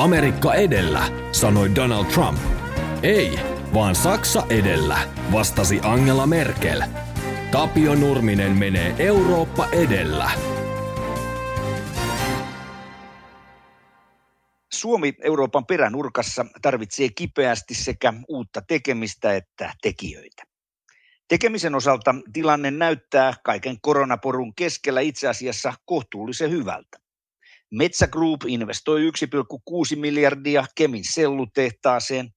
Amerikka edellä, sanoi Donald Trump. Ei, vaan Saksa edellä, vastasi Angela Merkel. Tapio Nurminen menee Eurooppa edellä. Suomi Euroopan peränurkassa tarvitsee kipeästi sekä uutta tekemistä että tekijöitä. Tekemisen osalta tilanne näyttää kaiken koronaporun keskellä itse asiassa kohtuullisen hyvältä. Metsä Group investoi 1,6 miljardia Kemin sellutehtaaseen,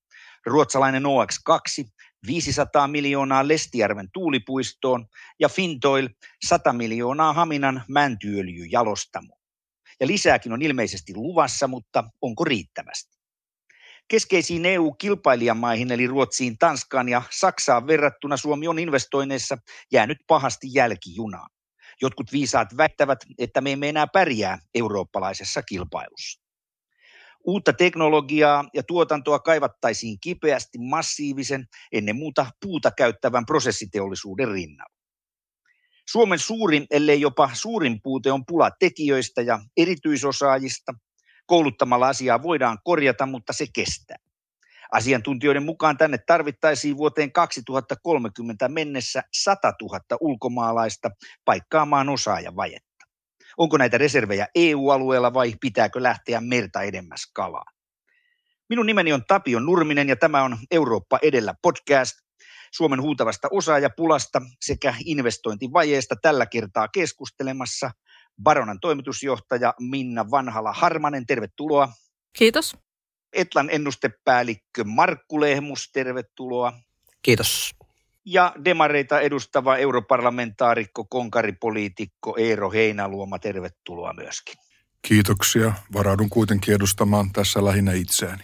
ruotsalainen OX2 500 miljoonaa Lestijärven tuulipuistoon ja Fintoil 100 miljoonaa Haminan mäntyöljyjalostamoon. Ja lisääkin on ilmeisesti luvassa, mutta onko riittävästi? Keskeisiin EU-kilpailijamaihin eli Ruotsiin, Tanskaan ja Saksaan verrattuna Suomi on investoinneissa jäänyt pahasti jälkijunaan. Jotkut viisaat väittävät, että me emme enää pärjää eurooppalaisessa kilpailussa. Uutta teknologiaa ja tuotantoa kaivattaisiin kipeästi massiivisen, ennen muuta puuta käyttävän prosessiteollisuuden rinnalla. Suomen suurin, ellei jopa suurin puute on pula tekijöistä ja erityisosaajista. Kouluttamalla asiaa voidaan korjata, mutta se kestää. Asiantuntijoiden mukaan tänne tarvittaisiin vuoteen 2030 mennessä 100 000 ulkomaalaista paikkaamaan osaajavajetta. Onko näitä reservejä EU-alueella vai pitääkö lähteä merta edemmäs kalaa? Minun nimeni on Tapio Nurminen ja tämä on Eurooppa edellä podcast. Suomen huutavasta osaajapulasta sekä investointivajeesta tällä kertaa keskustelemassa Baronan toimitusjohtaja Minna Vanhala-Harmanen. Tervetuloa. Kiitos. Etlan ennustepäällikkö Markku Lehmus, tervetuloa. Kiitos. Ja demareita edustava europarlamentaarikko, konkaripoliitikko Eero Heinaluoma, tervetuloa myöskin. Kiitoksia. Varaudun kuitenkin edustamaan tässä lähinnä itseäni.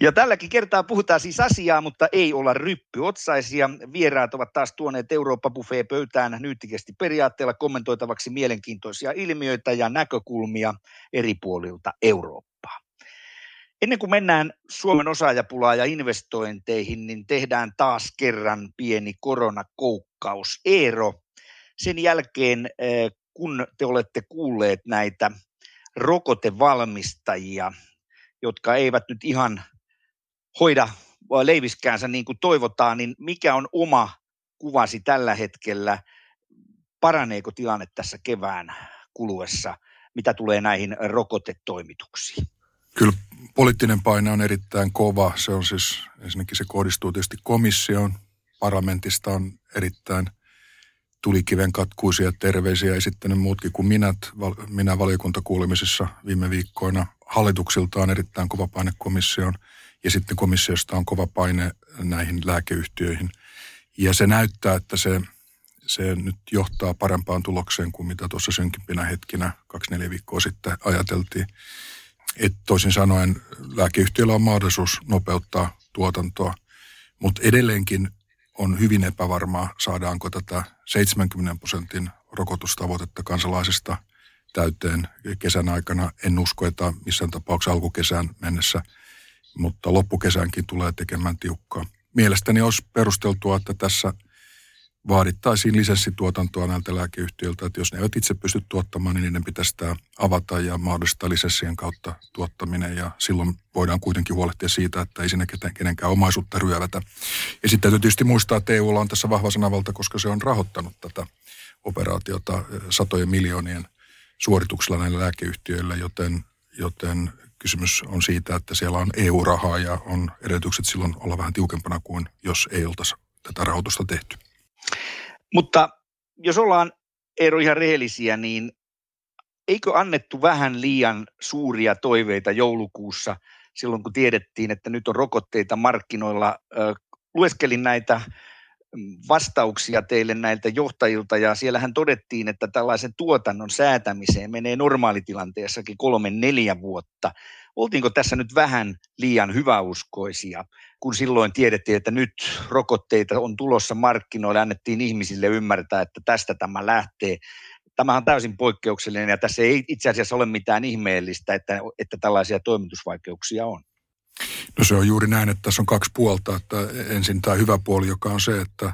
Ja tälläkin kertaa puhutaan siis asiaa, mutta ei olla ryppyotsaisia. Vieraat ovat taas tuoneet Eurooppa Buffet pöytään nyyttikästi periaatteella kommentoitavaksi mielenkiintoisia ilmiöitä ja näkökulmia eri puolilta Eurooppaa. Ennen kuin mennään Suomen osaajapulaa ja investointeihin, niin tehdään taas kerran pieni koronakoukkaus. Eero, sen jälkeen eh, kun te olette kuulleet näitä rokotevalmistajia, jotka eivät nyt ihan hoida leiviskäänsä niin kuin toivotaan, niin mikä on oma kuvasi tällä hetkellä? Paraneeko tilanne tässä kevään kuluessa, mitä tulee näihin rokotetoimituksiin? Kyllä poliittinen paine on erittäin kova. Se on siis, ensinnäkin se kohdistuu tietysti komissioon. Parlamentista on erittäin tulikiven katkuisia terveisiä esittänyt muutkin kuin minä, minä valiokuntakuulemisissa viime viikkoina. Hallituksilta on erittäin kova paine komissioon ja sitten komissiosta on kova paine näihin lääkeyhtiöihin. Ja se näyttää, että se, se nyt johtaa parempaan tulokseen kuin mitä tuossa synkimpinä hetkinä kaksi-neljä viikkoa sitten ajateltiin. Et toisin sanoen lääkeyhtiöllä on mahdollisuus nopeuttaa tuotantoa, mutta edelleenkin on hyvin epävarmaa, saadaanko tätä 70 prosentin rokotustavoitetta kansalaisista täyteen kesän aikana. En usko, että missään tapauksessa alkukesään mennessä, mutta loppukesänkin tulee tekemään tiukkaa. Mielestäni olisi perusteltua, että tässä – vaadittaisiin lisenssituotantoa näiltä lääkeyhtiöiltä, että jos ne eivät itse pysty tuottamaan, niin niiden pitäisi sitä avata ja mahdollistaa lisenssien kautta tuottaminen ja silloin voidaan kuitenkin huolehtia siitä, että ei sinne kenenkään omaisuutta ryövätä. Ja sitten täytyy tietysti muistaa, että EUlla on tässä vahva sanavalta, koska se on rahoittanut tätä operaatiota satojen miljoonien suorituksella näille lääkeyhtiöille, joten, joten kysymys on siitä, että siellä on EU-rahaa ja on edellytykset silloin olla vähän tiukempana kuin jos ei oltaisi tätä rahoitusta tehty. Mutta jos ollaan Eero ihan rehellisiä, niin eikö annettu vähän liian suuria toiveita joulukuussa silloin, kun tiedettiin, että nyt on rokotteita markkinoilla. Lueskelin näitä vastauksia teille näiltä johtajilta ja siellähän todettiin, että tällaisen tuotannon säätämiseen menee normaalitilanteessakin kolme neljä vuotta. Oltiinko tässä nyt vähän liian hyväuskoisia, kun silloin tiedettiin, että nyt rokotteita on tulossa markkinoille, annettiin ihmisille ymmärtää, että tästä tämä lähtee. Tämä on täysin poikkeuksellinen ja tässä ei itse asiassa ole mitään ihmeellistä, että, että tällaisia toimitusvaikeuksia on. No se on juuri näin, että tässä on kaksi puolta. Että ensin tämä hyvä puoli, joka on se, että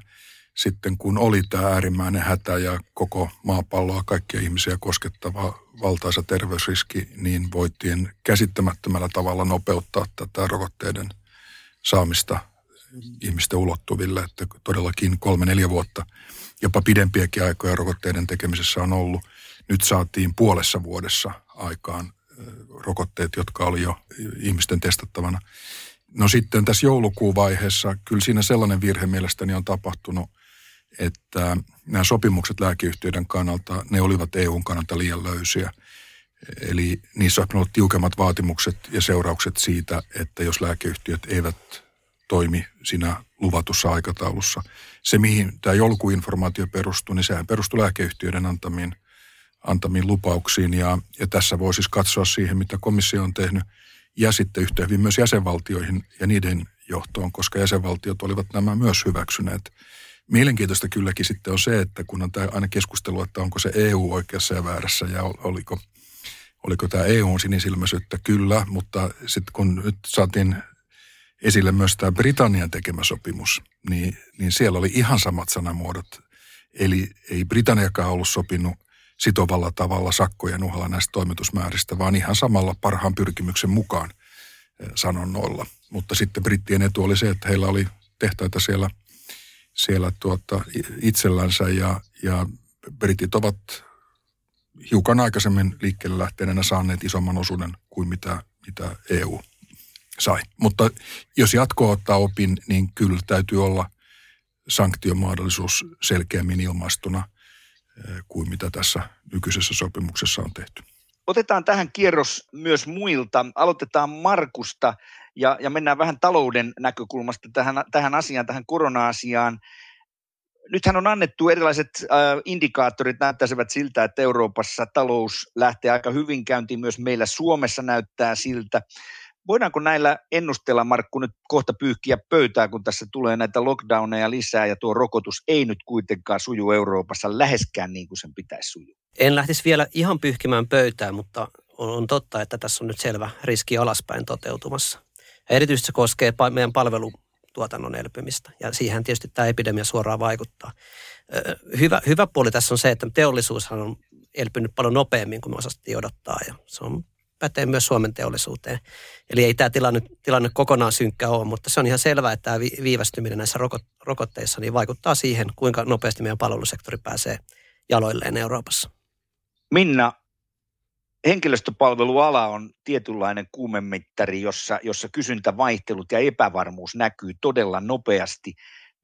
sitten kun oli tämä äärimmäinen hätä ja koko maapalloa, kaikkia ihmisiä koskettava valtaisa terveysriski, niin voitiin käsittämättömällä tavalla nopeuttaa tätä rokotteiden saamista ihmisten ulottuville, että todellakin kolme-neljä vuotta, jopa pidempiäkin aikoja rokotteiden tekemisessä on ollut. Nyt saatiin puolessa vuodessa aikaan rokotteet, jotka oli jo ihmisten testattavana. No sitten tässä joulukuun vaiheessa, kyllä siinä sellainen virhe mielestäni on tapahtunut, että nämä sopimukset lääkeyhtiöiden kannalta, ne olivat EUn kannalta liian löysiä. Eli niissä on ollut tiukemmat vaatimukset ja seuraukset siitä, että jos lääkeyhtiöt eivät toimi siinä luvatussa aikataulussa. Se, mihin tämä joulukuinformaatio perustuu, niin sehän perustuu lääkeyhtiöiden antamiin, antamiin lupauksiin. Ja, ja tässä voi siis katsoa siihen, mitä komissio on tehnyt, ja sitten yhtä hyvin myös jäsenvaltioihin ja niiden johtoon, koska jäsenvaltiot olivat nämä myös hyväksyneet. Mielenkiintoista kylläkin sitten on se, että kun on tämä aina keskustelu, että onko se EU oikeassa ja väärässä ja oliko, oliko tämä EUn sinisilmäisyyttä, kyllä, mutta sitten kun nyt saatiin esille myös tämä Britannian tekemä sopimus, niin, niin siellä oli ihan samat sanamuodot. Eli ei Britanniakaan ollut sopinut sitovalla tavalla sakkojen uhalla näistä toimitusmääristä, vaan ihan samalla parhaan pyrkimyksen mukaan eh, sanonnoilla. Mutta sitten brittien etu oli se, että heillä oli tehtaita siellä, siellä tuota, itsellänsä ja, ja britit ovat hiukan aikaisemmin liikkeelle lähteenä saaneet isomman osuuden kuin mitä, mitä EU sai. Mutta jos jatkoa ottaa opin, niin kyllä täytyy olla sanktiomahdollisuus selkeämmin ilmaistuna eh, kuin mitä tässä nykyisessä sopimuksessa on tehty. Otetaan tähän kierros myös muilta. Aloitetaan Markusta ja, ja mennään vähän talouden näkökulmasta tähän, tähän asiaan, tähän korona-asiaan. Nythän on annettu erilaiset äh, indikaattorit, näyttäisivät siltä, että Euroopassa talous lähtee aika hyvin käyntiin, myös meillä Suomessa näyttää siltä voidaanko näillä ennustella, Markku, nyt kohta pyyhkiä pöytää, kun tässä tulee näitä lockdowneja lisää ja tuo rokotus ei nyt kuitenkaan suju Euroopassa läheskään niin kuin sen pitäisi sujua? En lähtisi vielä ihan pyyhkimään pöytää, mutta on, totta, että tässä on nyt selvä riski alaspäin toteutumassa. Ja erityisesti se koskee meidän palvelutuotannon elpymistä ja siihen tietysti tämä epidemia suoraan vaikuttaa. Hyvä, hyvä puoli tässä on se, että teollisuushan on elpynyt paljon nopeammin kuin me osattiin odottaa ja se on pätee myös Suomen teollisuuteen. Eli ei tämä tilanne, tilanne kokonaan synkkä ole, mutta se on ihan selvää, että tämä viivästyminen näissä rokotteissa niin vaikuttaa siihen, kuinka nopeasti meidän palvelusektori pääsee jaloilleen Euroopassa. Minna, henkilöstöpalveluala on tietynlainen kuumemittari, jossa, jossa kysyntävaihtelut ja epävarmuus näkyy todella nopeasti.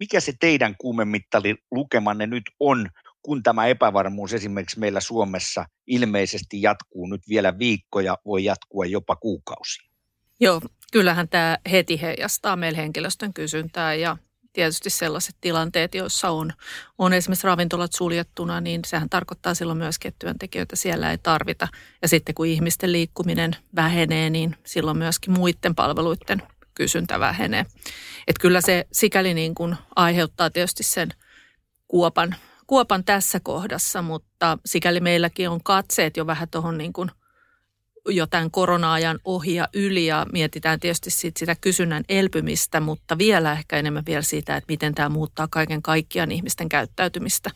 Mikä se teidän kuumemittari lukemanne nyt on kun tämä epävarmuus esimerkiksi meillä Suomessa ilmeisesti jatkuu nyt vielä viikkoja, voi jatkua jopa kuukausia. Joo, kyllähän tämä heti heijastaa meillä henkilöstön kysyntää ja tietysti sellaiset tilanteet, joissa on, on esimerkiksi ravintolat suljettuna, niin sehän tarkoittaa silloin myöskin, että työntekijöitä siellä ei tarvita. Ja sitten kun ihmisten liikkuminen vähenee, niin silloin myöskin muiden palveluiden kysyntä vähenee. Että kyllä se sikäli niin kuin aiheuttaa tietysti sen kuopan kuopan tässä kohdassa, mutta sikäli meilläkin on katseet jo vähän tuohon niin kuin jo tämän korona-ajan ohi ja yli ja mietitään tietysti sit sitä kysynnän elpymistä, mutta vielä ehkä enemmän vielä siitä, että miten tämä muuttaa kaiken kaikkiaan ihmisten käyttäytymistä.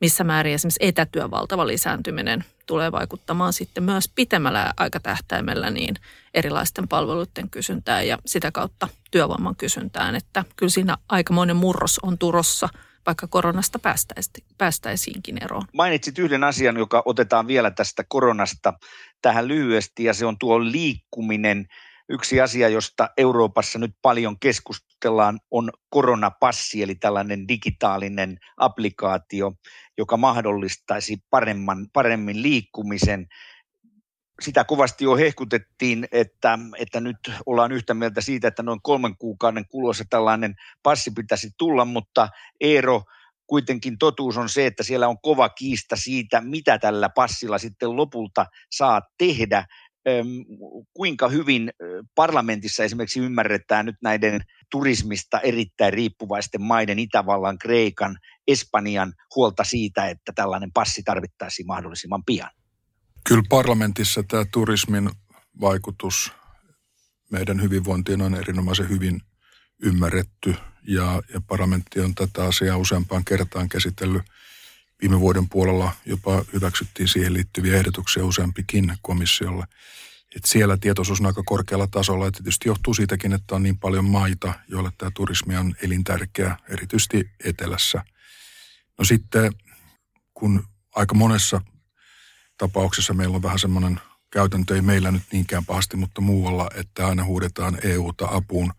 Missä määrin esimerkiksi etätyön valtava lisääntyminen tulee vaikuttamaan sitten myös pitemmällä aikatähtäimellä niin erilaisten palveluiden kysyntään ja sitä kautta työvoiman kysyntään. Että kyllä siinä aikamoinen murros on turossa – vaikka koronasta päästäisiinkin eroon. Mainitsit yhden asian, joka otetaan vielä tästä koronasta tähän lyhyesti, ja se on tuo liikkuminen. Yksi asia, josta Euroopassa nyt paljon keskustellaan, on koronapassi, eli tällainen digitaalinen applikaatio, joka mahdollistaisi paremman, paremmin liikkumisen sitä kovasti jo hehkutettiin, että, että nyt ollaan yhtä mieltä siitä, että noin kolmen kuukauden kuluessa tällainen passi pitäisi tulla, mutta Eero, kuitenkin totuus on se, että siellä on kova kiista siitä, mitä tällä passilla sitten lopulta saa tehdä. Kuinka hyvin parlamentissa esimerkiksi ymmärretään nyt näiden turismista erittäin riippuvaisten maiden, Itävallan, Kreikan, Espanjan huolta siitä, että tällainen passi tarvittaisiin mahdollisimman pian? Kyllä parlamentissa tämä turismin vaikutus meidän hyvinvointiin on erinomaisen hyvin ymmärretty ja, ja parlamentti on tätä asiaa useampaan kertaan käsitellyt. Viime vuoden puolella jopa hyväksyttiin siihen liittyviä ehdotuksia useampikin komissiolle. Et siellä tietoisuus on aika korkealla tasolla. Et tietysti johtuu siitäkin, että on niin paljon maita, joille tämä turismi on elintärkeä, erityisesti etelässä. No sitten, kun aika monessa tapauksessa meillä on vähän semmoinen käytäntö, ei meillä nyt niinkään pahasti, mutta muualla, että aina huudetaan EUta apuun.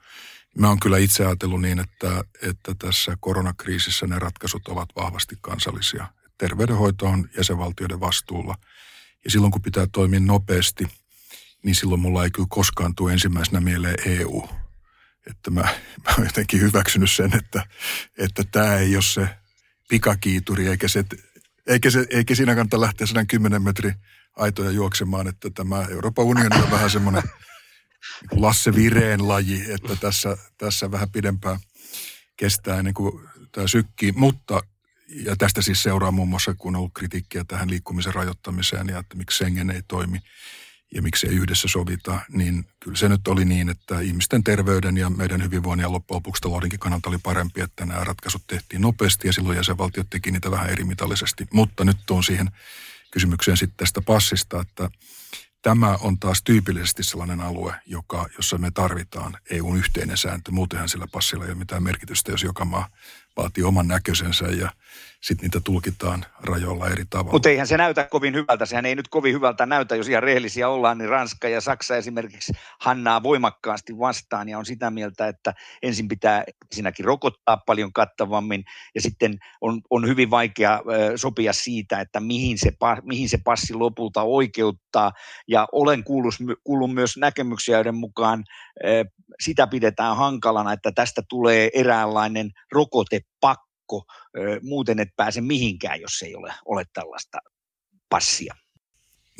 Mä oon kyllä itse ajatellut niin, että, että tässä koronakriisissä ne ratkaisut ovat vahvasti kansallisia. Terveydenhoito on jäsenvaltioiden vastuulla. Ja silloin kun pitää toimia nopeasti, niin silloin mulla ei kyllä koskaan tule ensimmäisenä mieleen EU. Että mä, mä oon jotenkin hyväksynyt sen, että, että tämä ei ole se pikakiituri, eikä, se, eikä, se, eikä siinä kannata lähteä 110 metrin aitoja juoksemaan, että tämä Euroopan unioni on vähän semmoinen Lasse Vireen laji, että tässä, tässä vähän pidempään kestää ennen kuin tämä sykkii. Mutta, ja tästä siis seuraa muun muassa, kun on ollut kritiikkiä tähän liikkumisen rajoittamiseen ja että miksi Schengen ei toimi ja miksi ei yhdessä sovita, niin kyllä se nyt oli niin, että ihmisten terveyden ja meidän hyvinvoinnin ja loppujen lopuksi taloudenkin kannalta oli parempi, että nämä ratkaisut tehtiin nopeasti ja silloin jäsenvaltiot teki niitä vähän erimitallisesti. Mutta nyt tuon siihen kysymykseen sitten tästä passista, että tämä on taas tyypillisesti sellainen alue, joka, jossa me tarvitaan EUn yhteinen sääntö. Muutenhan sillä passilla ei ole mitään merkitystä, jos joka maa vaatii oman näköisensä ja sitten niitä tulkitaan rajoilla eri tavalla. Mutta eihän se näytä kovin hyvältä. Sehän ei nyt kovin hyvältä näytä, jos ihan rehellisiä ollaan, niin Ranska ja Saksa esimerkiksi hannaa voimakkaasti vastaan ja on sitä mieltä, että ensin pitää sinäkin rokottaa paljon kattavammin ja sitten on, on hyvin vaikea sopia siitä, että mihin se, mihin se passi lopulta oikeuttaa. Ja olen kuullut, kuullut myös näkemyksiä, joiden mukaan sitä pidetään hankalana, että tästä tulee eräänlainen rokotepakko pakko, muuten et pääse mihinkään, jos ei ole, ole tällaista passia.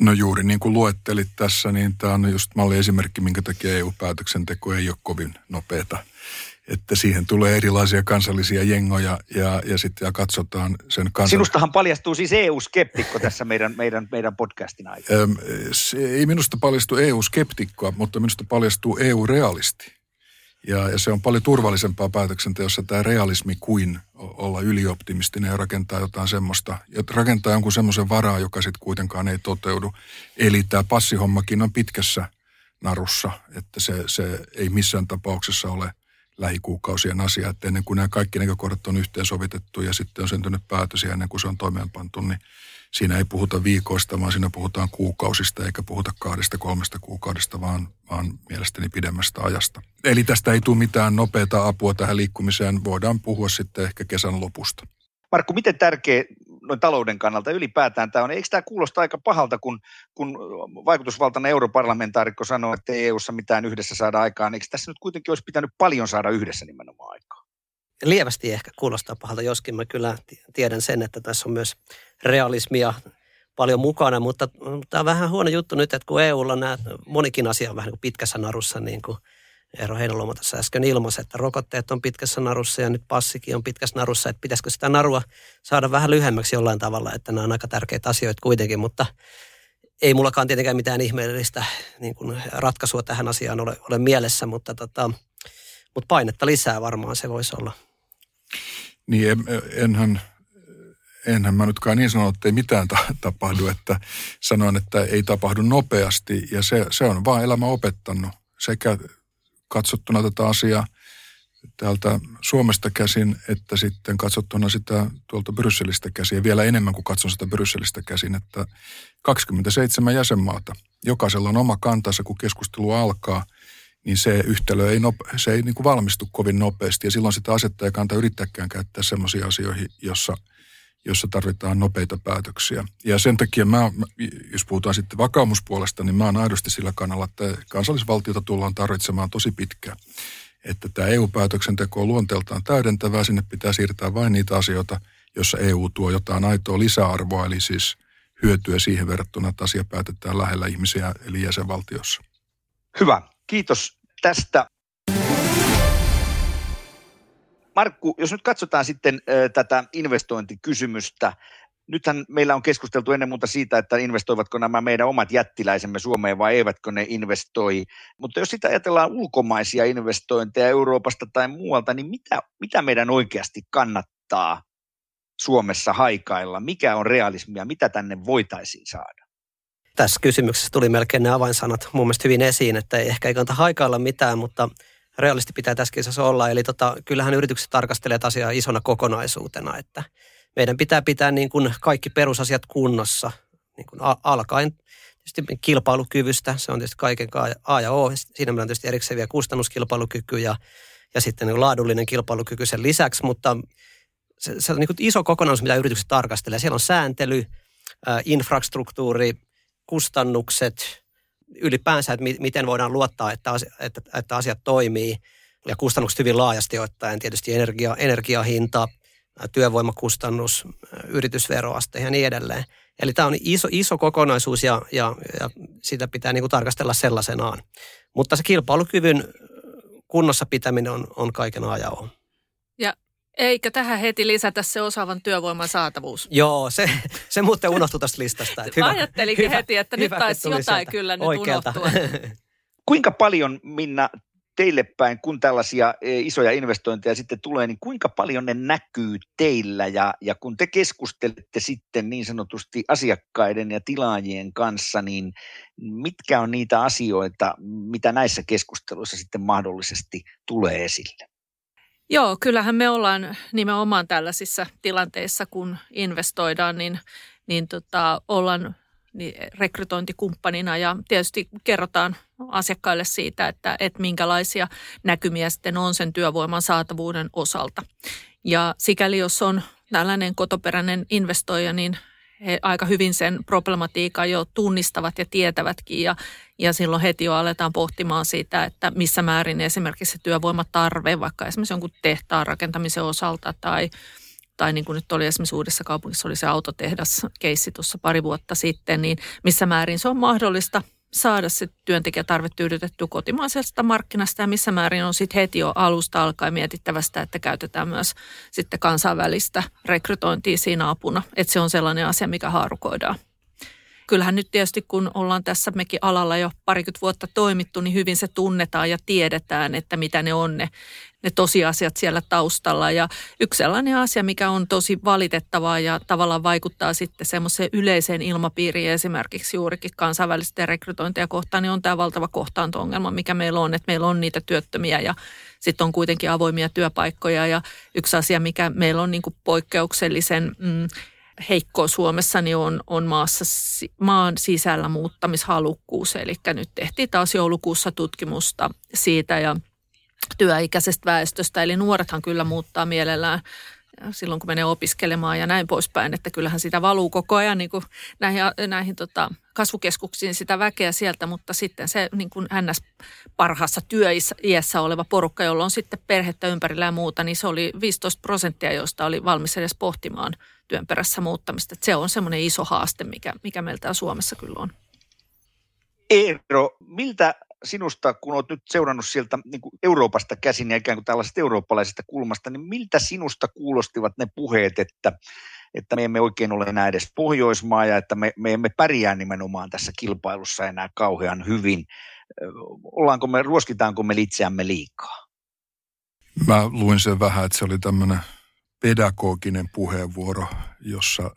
No juuri niin kuin luettelit tässä, niin tämä on just malliesimerkki, minkä takia EU-päätöksenteko ei ole kovin nopeata. Että siihen tulee erilaisia kansallisia jengoja ja, ja sitten ja katsotaan sen kansallisen... Sinustahan paljastuu siis EU-skeptikko tässä meidän, meidän, meidän podcastin aikana. ei minusta paljastu EU-skeptikkoa, mutta minusta paljastuu EU-realisti. Ja, ja se on paljon turvallisempaa päätöksenteossa tämä realismi kuin olla ylioptimistinen ja rakentaa jotain semmoista. Ja rakentaa jonkun semmoisen varaa, joka sitten kuitenkaan ei toteudu. Eli tämä passihommakin on pitkässä narussa, että se, se ei missään tapauksessa ole lähikuukausien asia. Että ennen kuin nämä kaikki näkökohdat on yhteensovitettu ja sitten on syntynyt päätös ja ennen kuin se on toimeenpantu, niin siinä ei puhuta viikoista, vaan siinä puhutaan kuukausista, eikä puhuta kahdesta kolmesta kuukaudesta, vaan, vaan mielestäni pidemmästä ajasta. Eli tästä ei tule mitään nopeata apua tähän liikkumiseen. Voidaan puhua sitten ehkä kesän lopusta. Markku, miten tärkeä noin talouden kannalta ylipäätään tämä on? Eikö tämä kuulosta aika pahalta, kun, kun vaikutusvaltainen europarlamentaarikko sanoo, että ei EU-ssa mitään yhdessä saada aikaan? Eikö tässä nyt kuitenkin olisi pitänyt paljon saada yhdessä nimenomaan aikaa? Lievästi ehkä kuulostaa pahalta, joskin mä kyllä tiedän sen, että tässä on myös realismia paljon mukana, mutta tämä on vähän huono juttu nyt, että kun EUlla nämä monikin asia on vähän niin kuin pitkässä narussa, niin kuin Eero Heinoloma tässä äsken ilmaisi, että rokotteet on pitkässä narussa ja nyt passikin on pitkässä narussa, että pitäisikö sitä narua saada vähän lyhyemmäksi jollain tavalla, että nämä on aika tärkeitä asioita kuitenkin, mutta ei mullakaan tietenkään mitään ihmeellistä niin kuin ratkaisua tähän asiaan ole, ole mielessä, mutta, tota, mutta painetta lisää varmaan se voisi olla. Niin en, enhän, enhän mä nytkään niin sano, että ei mitään ta- tapahdu, että sanon, että ei tapahdu nopeasti. Ja se, se on vaan elämä opettanut. Sekä katsottuna tätä asiaa täältä Suomesta käsin, että sitten katsottuna sitä tuolta Brysselistä käsin. Ja vielä enemmän kuin katson sitä Brysselistä käsin, että 27 jäsenmaata, jokaisella on oma kantansa, kun keskustelu alkaa – niin se yhtälö ei, nope, se ei niin kuin valmistu kovin nopeasti. Ja silloin sitä asettaa ei kannata yrittääkään käyttää sellaisiin asioihin, jossa, jossa tarvitaan nopeita päätöksiä. Ja sen takia mä, jos puhutaan sitten vakaumuspuolesta, niin mä oon aidosti sillä kannalla, että kansallisvaltiota tullaan tarvitsemaan tosi pitkään. Että tämä EU-päätöksenteko on luonteeltaan täydentävää, sinne pitää siirtää vain niitä asioita, jossa EU tuo jotain aitoa lisäarvoa, eli siis hyötyä siihen verrattuna, että asia päätetään lähellä ihmisiä, eli jäsenvaltiossa. Hyvä. Kiitos tästä. Markku, jos nyt katsotaan sitten tätä investointikysymystä, nythän meillä on keskusteltu ennen muuta siitä, että investoivatko nämä meidän omat jättiläisemme Suomeen vai eivätkö ne investoi. Mutta jos sitä ajatellaan ulkomaisia investointeja Euroopasta tai muualta, niin mitä, mitä meidän oikeasti kannattaa Suomessa haikailla? Mikä on realismia? Mitä tänne voitaisiin saada? Tässä kysymyksessä tuli melkein ne avainsanat mun mielestä hyvin esiin, että ei ehkä ei kannata haikailla mitään, mutta realisti pitää tässä kisassa olla. Eli tota, kyllähän yritykset tarkastelee asiaa isona kokonaisuutena, että meidän pitää pitää niin kuin kaikki perusasiat kunnossa niin kuin alkaen tietysti kilpailukyvystä, se on tietysti kaiken A ja O. Siinä meillä on tietysti erikseen vielä kustannuskilpailukyky ja, ja sitten niin laadullinen kilpailukyky sen lisäksi, mutta se, se on niin kuin iso kokonaisuus, mitä yritykset tarkastelee. Siellä on sääntely, infrastruktuuri, kustannukset, ylipäänsä, että miten voidaan luottaa, että, että, että asiat toimii ja kustannukset hyvin laajasti ottaen, tietysti energia, energiahinta, työvoimakustannus, yritysveroaste ja niin edelleen. Eli tämä on iso, iso kokonaisuus ja, ja, ja sitä pitää niin kuin tarkastella sellaisenaan. Mutta se kilpailukyvyn kunnossa pitäminen on, on kaiken ajan Ja eikä tähän heti lisätä se osaavan työvoiman saatavuus? Joo, se, se muuten unohtui tästä listasta. Että hyvä, Ajattelinkin hyvä, heti, että hyvä, nyt taisi jotain sieltä. kyllä nyt Oikealta. unohtua. Kuinka paljon, Minna, teille päin, kun tällaisia e, isoja investointeja sitten tulee, niin kuinka paljon ne näkyy teillä ja, ja kun te keskustelette sitten niin sanotusti asiakkaiden ja tilaajien kanssa, niin mitkä on niitä asioita, mitä näissä keskusteluissa sitten mahdollisesti tulee esille? Joo, kyllähän me ollaan nimenomaan tällaisissa tilanteissa, kun investoidaan, niin, niin tota, ollaan niin rekrytointikumppanina ja tietysti kerrotaan asiakkaille siitä, että, että minkälaisia näkymiä sitten on sen työvoiman saatavuuden osalta. Ja sikäli jos on tällainen kotoperäinen investoija, niin he aika hyvin sen problematiikan jo tunnistavat ja tietävätkin ja, ja silloin heti jo aletaan pohtimaan siitä, että missä määrin esimerkiksi se työvoimatarve, vaikka esimerkiksi jonkun tehtaan rakentamisen osalta tai, tai niin kuin nyt oli esimerkiksi Uudessa kaupungissa oli se autotehdas keissi tuossa pari vuotta sitten, niin missä määrin se on mahdollista – saada se työntekijätarve tyydytetty kotimaisesta markkinasta ja missä määrin on sitten heti jo alusta alkaen mietittävästä, että käytetään myös sitten kansainvälistä rekrytointia siinä apuna. Että se on sellainen asia, mikä haarukoidaan kyllähän nyt tietysti kun ollaan tässä mekin alalla jo parikymmentä vuotta toimittu, niin hyvin se tunnetaan ja tiedetään, että mitä ne on ne, ne tosiasiat siellä taustalla. Ja yksi sellainen asia, mikä on tosi valitettavaa ja tavallaan vaikuttaa sitten semmoiseen yleiseen ilmapiiriin esimerkiksi juurikin kansainvälisten rekrytointeja kohtaan, niin on tämä valtava kohtaanto-ongelma, mikä meillä on, että meillä on niitä työttömiä ja sitten on kuitenkin avoimia työpaikkoja. Ja yksi asia, mikä meillä on niin kuin poikkeuksellisen... Mm, heikko Suomessa niin on, on maassa, maan sisällä muuttamishalukkuus. Eli nyt tehtiin taas joulukuussa tutkimusta siitä ja työikäisestä väestöstä. Eli nuorethan kyllä muuttaa mielellään silloin, kun menee opiskelemaan ja näin poispäin, että kyllähän sitä valuu koko ajan niin kuin näihin, näihin tota, kasvukeskuksiin sitä väkeä sieltä, mutta sitten se niin kuin NS parhaassa työiässä oleva porukka, jolla on sitten perhettä ympärillä ja muuta, niin se oli 15 prosenttia, joista oli valmis edes pohtimaan työn perässä muuttamista. Että se on semmoinen iso haaste, mikä, mikä meiltä Suomessa kyllä on. Eero, miltä sinusta, kun olet nyt seurannut sieltä niin kuin Euroopasta käsin ja ikään kuin tällaisesta eurooppalaisesta kulmasta, niin miltä sinusta kuulostivat ne puheet, että, että me emme oikein ole enää edes Pohjoismaa ja että me, me emme pärjää nimenomaan tässä kilpailussa enää kauhean hyvin. Ollaanko me, ruoskitaanko me itseämme liikaa? Mä luin sen vähän, että se oli tämmöinen pedagoginen puheenvuoro, jossa,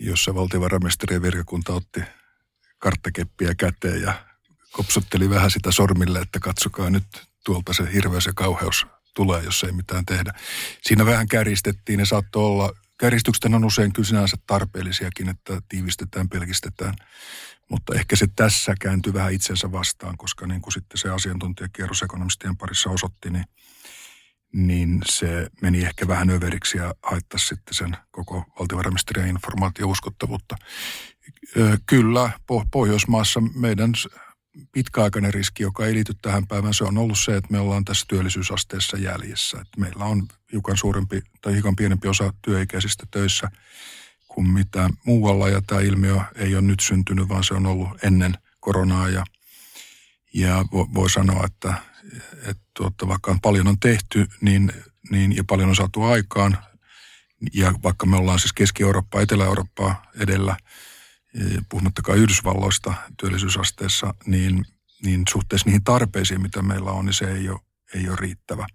jossa valtiovarainministeriön virkakunta otti karttakeppiä käteen ja kopsutteli vähän sitä sormille, että katsokaa nyt tuolta se hirveys ja kauheus tulee, jos ei mitään tehdä. Siinä vähän käristettiin ja saattoi olla, käristykset on usein kyllä sinänsä tarpeellisiakin, että tiivistetään, pelkistetään. Mutta ehkä se tässä kääntyi vähän itsensä vastaan, koska niin kuin sitten se asiantuntijakierros ekonomistien parissa osoitti, niin, niin se meni ehkä vähän överiksi ja haittaisi sitten sen koko valtiovarainministeriön informaatiouskottavuutta. Kyllä, Pohjoismaassa meidän pitkäaikainen riski, joka ei liity tähän päivään, se on ollut se, että me ollaan tässä työllisyysasteessa jäljessä. Että meillä on hiukan suurempi tai hiukan pienempi osa työikäisistä töissä kuin mitä muualla, ja tämä ilmiö ei ole nyt syntynyt, vaan se on ollut ennen koronaa, ja, ja voi sanoa, että, että tuota, vaikka paljon on tehty niin, niin, ja paljon on saatu aikaan, Ja vaikka me ollaan siis Keski-Eurooppaa, Etelä-Eurooppaa edellä, puhumattakaan Yhdysvalloista työllisyysasteessa, niin, niin suhteessa niihin tarpeisiin, mitä meillä on, niin se ei ole, ei ole riittävä.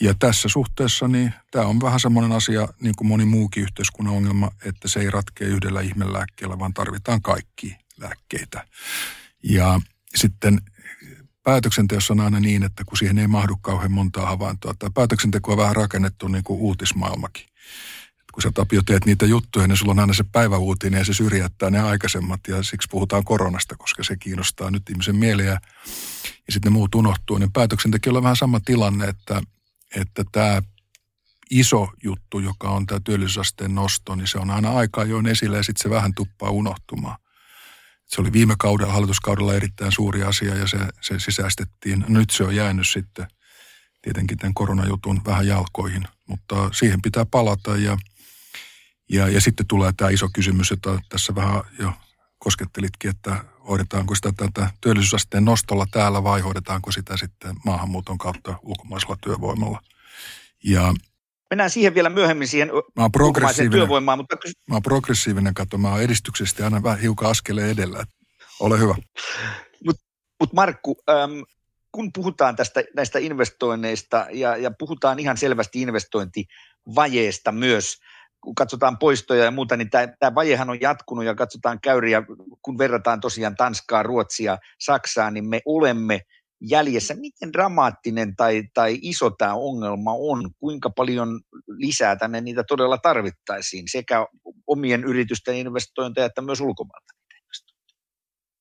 Ja tässä suhteessa niin tämä on vähän semmoinen asia, niin kuin moni muukin yhteiskunnan ongelma, että se ei ratkea yhdellä ihmelääkkeellä, vaan tarvitaan kaikki lääkkeitä. Ja sitten päätöksenteossa on aina niin, että kun siihen ei mahdu kauhean montaa havaintoa, tämä päätöksenteko on vähän rakennettu niin kuin uutismaailmakin. Kun sä Tapio teet niitä juttuja, niin sulla on aina se päiväuutinen ja se syrjäyttää ne aikaisemmat ja siksi puhutaan koronasta, koska se kiinnostaa nyt ihmisen mieliä ja sitten ne muut unohtuu. Niin päätöksentekijöllä on vähän sama tilanne, että, että tämä iso juttu, joka on tämä työllisyysasteen nosto, niin se on aina aikaa jo esillä ja sitten se vähän tuppaa unohtumaan. Se oli viime kaudella, hallituskaudella erittäin suuri asia ja se, se sisäistettiin. Nyt se on jäänyt sitten tietenkin tämän koronajutun vähän jalkoihin, mutta siihen pitää palata ja, ja, ja sitten tulee tämä iso kysymys, jota tässä vähän jo koskettelitkin, että hoidetaanko sitä tätä työllisyysasteen nostolla täällä vai hoidetaanko sitä sitten maahanmuuton kautta ulkomaisella työvoimalla. Ja Mennään siihen vielä myöhemmin siihen mä oon progressiivinen, työvoimaan. Mutta... Mä oon progressiivinen, katso, mä oon edistyksesti aina vähän hiukan askeleen edellä. Ole hyvä. Mutta mut Markku, äm, kun puhutaan tästä, näistä investoinneista ja, ja puhutaan ihan selvästi investointivajeesta myös, kun katsotaan poistoja ja muuta, niin tämä vajehan on jatkunut ja katsotaan käyriä, kun verrataan tosiaan Tanskaa, Ruotsia, Saksaa, niin me olemme – jäljessä. Miten dramaattinen tai, tai iso tämä ongelma on? Kuinka paljon lisää tänne niitä todella tarvittaisiin sekä omien yritysten investointeja että myös ulkomailta?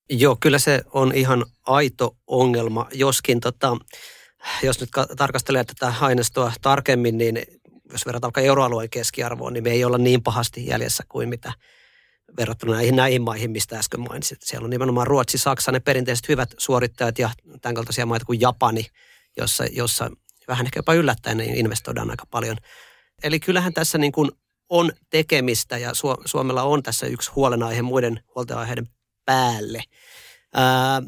Joo, kyllä se on ihan aito ongelma, joskin tota, jos nyt tarkastelee tätä aineistoa tarkemmin, niin jos verrataan vaikka euroalueen keskiarvoon, niin me ei olla niin pahasti jäljessä kuin mitä verrattuna näihin, näihin maihin, mistä äsken mainitsit. Siellä on nimenomaan Ruotsi, Saksa, ne perinteiset hyvät suorittajat ja tämän kaltaisia maita kuin Japani, jossa, jossa vähän ehkä jopa yllättäen niin investoidaan aika paljon. Eli kyllähän tässä niin kuin on tekemistä ja Suomella on tässä yksi huolenaihe muiden huoltoaiheiden päälle. Ää,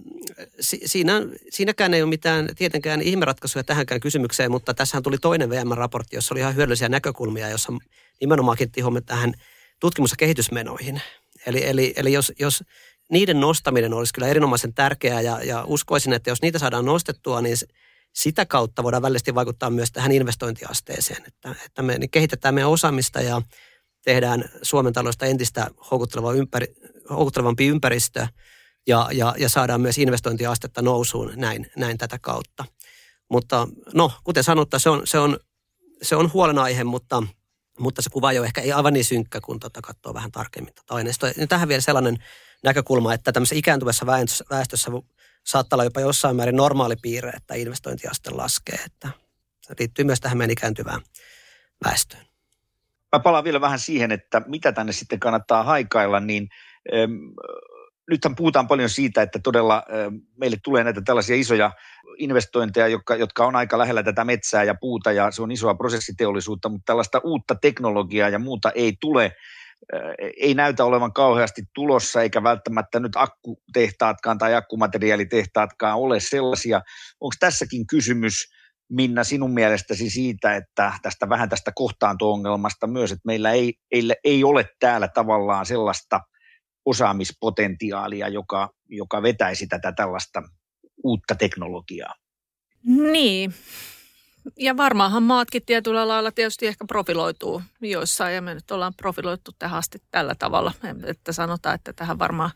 siinä, siinäkään ei ole mitään tietenkään ihmeratkaisuja tähänkään kysymykseen, mutta tässähän tuli toinen VM-raportti, jossa oli ihan hyödyllisiä näkökulmia, jossa nimenomaan kiinnitti tähän – tutkimus- ja kehitysmenoihin. Eli, eli, eli jos, jos niiden nostaminen olisi kyllä erinomaisen tärkeää ja, ja uskoisin, että jos niitä saadaan nostettua, niin sitä kautta voidaan välisesti vaikuttaa myös tähän investointiasteeseen, että, että me niin kehitetään meidän osaamista ja tehdään Suomen taloudesta entistä houkutteleva ympäri, houkuttelevampi ympäristö ja, ja, ja saadaan myös investointiastetta nousuun näin, näin tätä kautta. Mutta no, kuten sanottu, se on, se on, se on huolenaihe, mutta – mutta se kuva ole ehkä ei aivan niin synkkä, kun tota katsoo vähän tarkemmin tota aineistoa. Ja tähän vielä sellainen näkökulma, että tämmöisessä ikääntyvässä väestössä saattaa olla jopa jossain määrin normaali piirre, että investointiaste laskee. Että se liittyy myös tähän meidän ikääntyvään väestöön. Mä palaan vielä vähän siihen, että mitä tänne sitten kannattaa haikailla, niin nythän puhutaan paljon siitä, että todella meille tulee näitä tällaisia isoja investointeja, jotka, jotka on aika lähellä tätä metsää ja puuta ja se on isoa prosessiteollisuutta, mutta tällaista uutta teknologiaa ja muuta ei tule, ei näytä olevan kauheasti tulossa eikä välttämättä nyt akkutehtaatkaan tai akkumateriaalitehtaatkaan ole sellaisia. Onko tässäkin kysymys Minna sinun mielestäsi siitä, että tästä vähän tästä kohtaanto-ongelmasta myös, että meillä ei, ei, ei ole täällä tavallaan sellaista osaamispotentiaalia, joka, joka vetäisi tätä tällaista uutta teknologiaa. Niin. Ja varmaanhan maatkin tietyllä lailla tietysti ehkä profiloituu joissain, ja me nyt ollaan profiloitu tähän asti tällä tavalla, että sanotaan, että tähän varmaan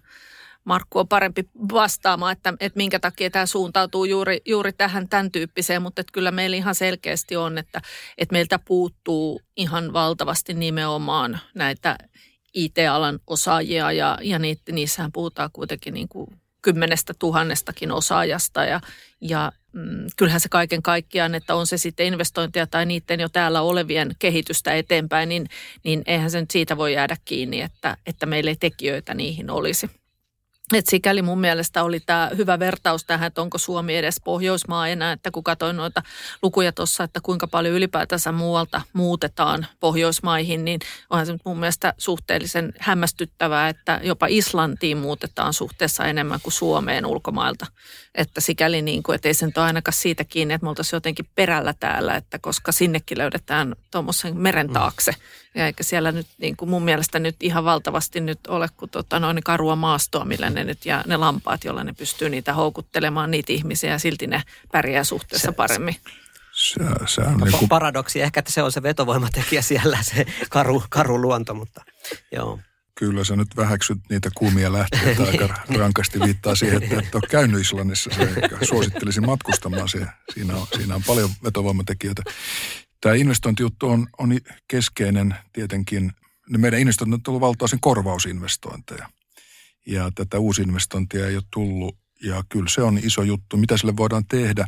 Markku on parempi vastaamaan, että, että minkä takia tämä suuntautuu juuri, juuri tähän tämän tyyppiseen, mutta että kyllä meillä ihan selkeästi on, että, että meiltä puuttuu ihan valtavasti nimenomaan näitä IT-alan osaajia ja, ja niissähän puhutaan kuitenkin niin kuin kymmenestä tuhannestakin osaajasta ja, ja mm, kyllähän se kaiken kaikkiaan, että on se sitten investointia tai niiden jo täällä olevien kehitystä eteenpäin, niin, niin eihän se nyt siitä voi jäädä kiinni, että, että meillä ei tekijöitä niihin olisi. Et sikäli mun mielestä oli tämä hyvä vertaus tähän, että onko Suomi edes Pohjoismaa enää, että kun katsoin noita lukuja tuossa, että kuinka paljon ylipäätänsä muualta muutetaan Pohjoismaihin, niin onhan se mun mielestä suhteellisen hämmästyttävää, että jopa Islantiin muutetaan suhteessa enemmän kuin Suomeen ulkomailta. Että sikäli niin kuin, että ei se nyt ole ainakaan siitä kiinni, että me oltaisiin jotenkin perällä täällä, että koska sinnekin löydetään tuommoisen meren taakse. Mm. Ja eikä siellä nyt niin kuin mun mielestä nyt ihan valtavasti nyt ole kuin tota, noin karua maastoa, millä ne nyt ja ne lampaat, joilla ne pystyy niitä houkuttelemaan niitä ihmisiä ja silti ne pärjää suhteessa se, paremmin. Se, se on niin kuin... Paradoksi, ehkä että se on se vetovoimatekijä siellä, se karu, karu luonto, mutta joo. Kyllä sä nyt vähäksyt niitä kuumia lähteitä aika rankasti viittaa siihen, että et ole käynyt Islannissa. Se, suosittelisin matkustamaan siihen. Siinä on, siinä on paljon vetovoimatekijöitä. Tämä investointijuttu on, on keskeinen tietenkin. Ne meidän investoinnit on tullut valtaosin korvausinvestointeja. Ja tätä uusinvestointia ei ole tullut. Ja kyllä se on iso juttu. Mitä sille voidaan tehdä?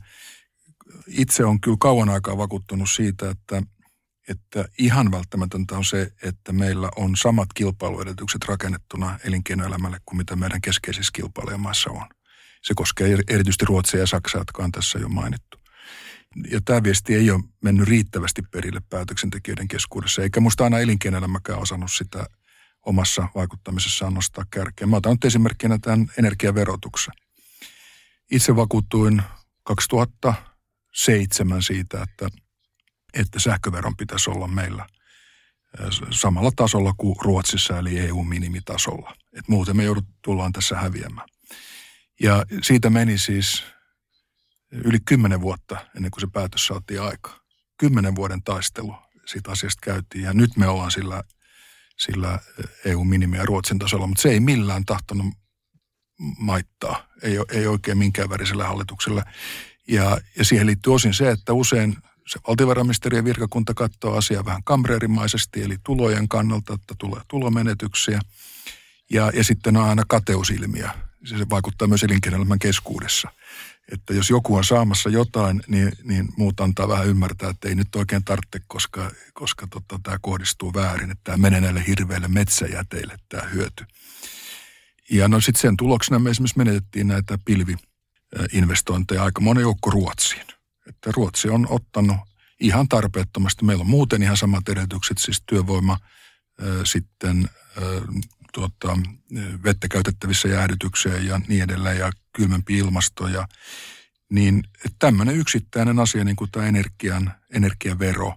Itse on kyllä kauan aikaa vakuuttunut siitä, että, että ihan välttämätöntä on se, että meillä on samat kilpailuedellytykset rakennettuna elinkeinoelämälle kuin mitä meidän keskeisissä kilpailijamaissa on. Se koskee erityisesti Ruotsia ja Saksaa, jotka on tässä jo mainittu ja tämä viesti ei ole mennyt riittävästi perille päätöksentekijöiden keskuudessa, eikä musta aina elinkeinoelämäkään osannut sitä omassa vaikuttamisessaan nostaa kärkeä. Mä otan nyt esimerkkinä tämän energiaverotuksen. Itse vakuuttuin 2007 siitä, että, että sähköveron pitäisi olla meillä samalla tasolla kuin Ruotsissa, eli EU-minimitasolla. Et muuten me joudut, tullaan tässä häviämään. Ja siitä meni siis yli kymmenen vuotta ennen kuin se päätös saatiin aika. Kymmenen vuoden taistelu siitä asiasta käytiin ja nyt me ollaan sillä, sillä EU-minimiä Ruotsin tasolla, mutta se ei millään tahtonut maittaa, ei, ei oikein minkään värisellä hallituksella. Ja, ja siihen liittyy osin se, että usein se valtiovarainministeriön virkakunta katsoo asiaa vähän kamreerimaisesti, eli tulojen kannalta, että tulee tulomenetyksiä. Ja, ja sitten on aina kateusilmiä. Se vaikuttaa myös elinkeinoelämän keskuudessa että jos joku on saamassa jotain, niin, niin muut antaa vähän ymmärtää, että ei nyt oikein tarvitse, koska, koska tota, tämä kohdistuu väärin, että tämä menee näille hirveille metsäjäteille tämä hyöty. Ja no sitten sen tuloksena me esimerkiksi menetettiin näitä pilviinvestointeja aika monen joukko Ruotsiin. Että Ruotsi on ottanut ihan tarpeettomasti. Meillä on muuten ihan samat edellytykset, siis työvoima, sitten tuota, vettä käytettävissä jäähdytykseen ja niin edelleen ja kylmempi ilmasto. Ja, niin tämmöinen yksittäinen asia, niin kuin tämä energian, energiavero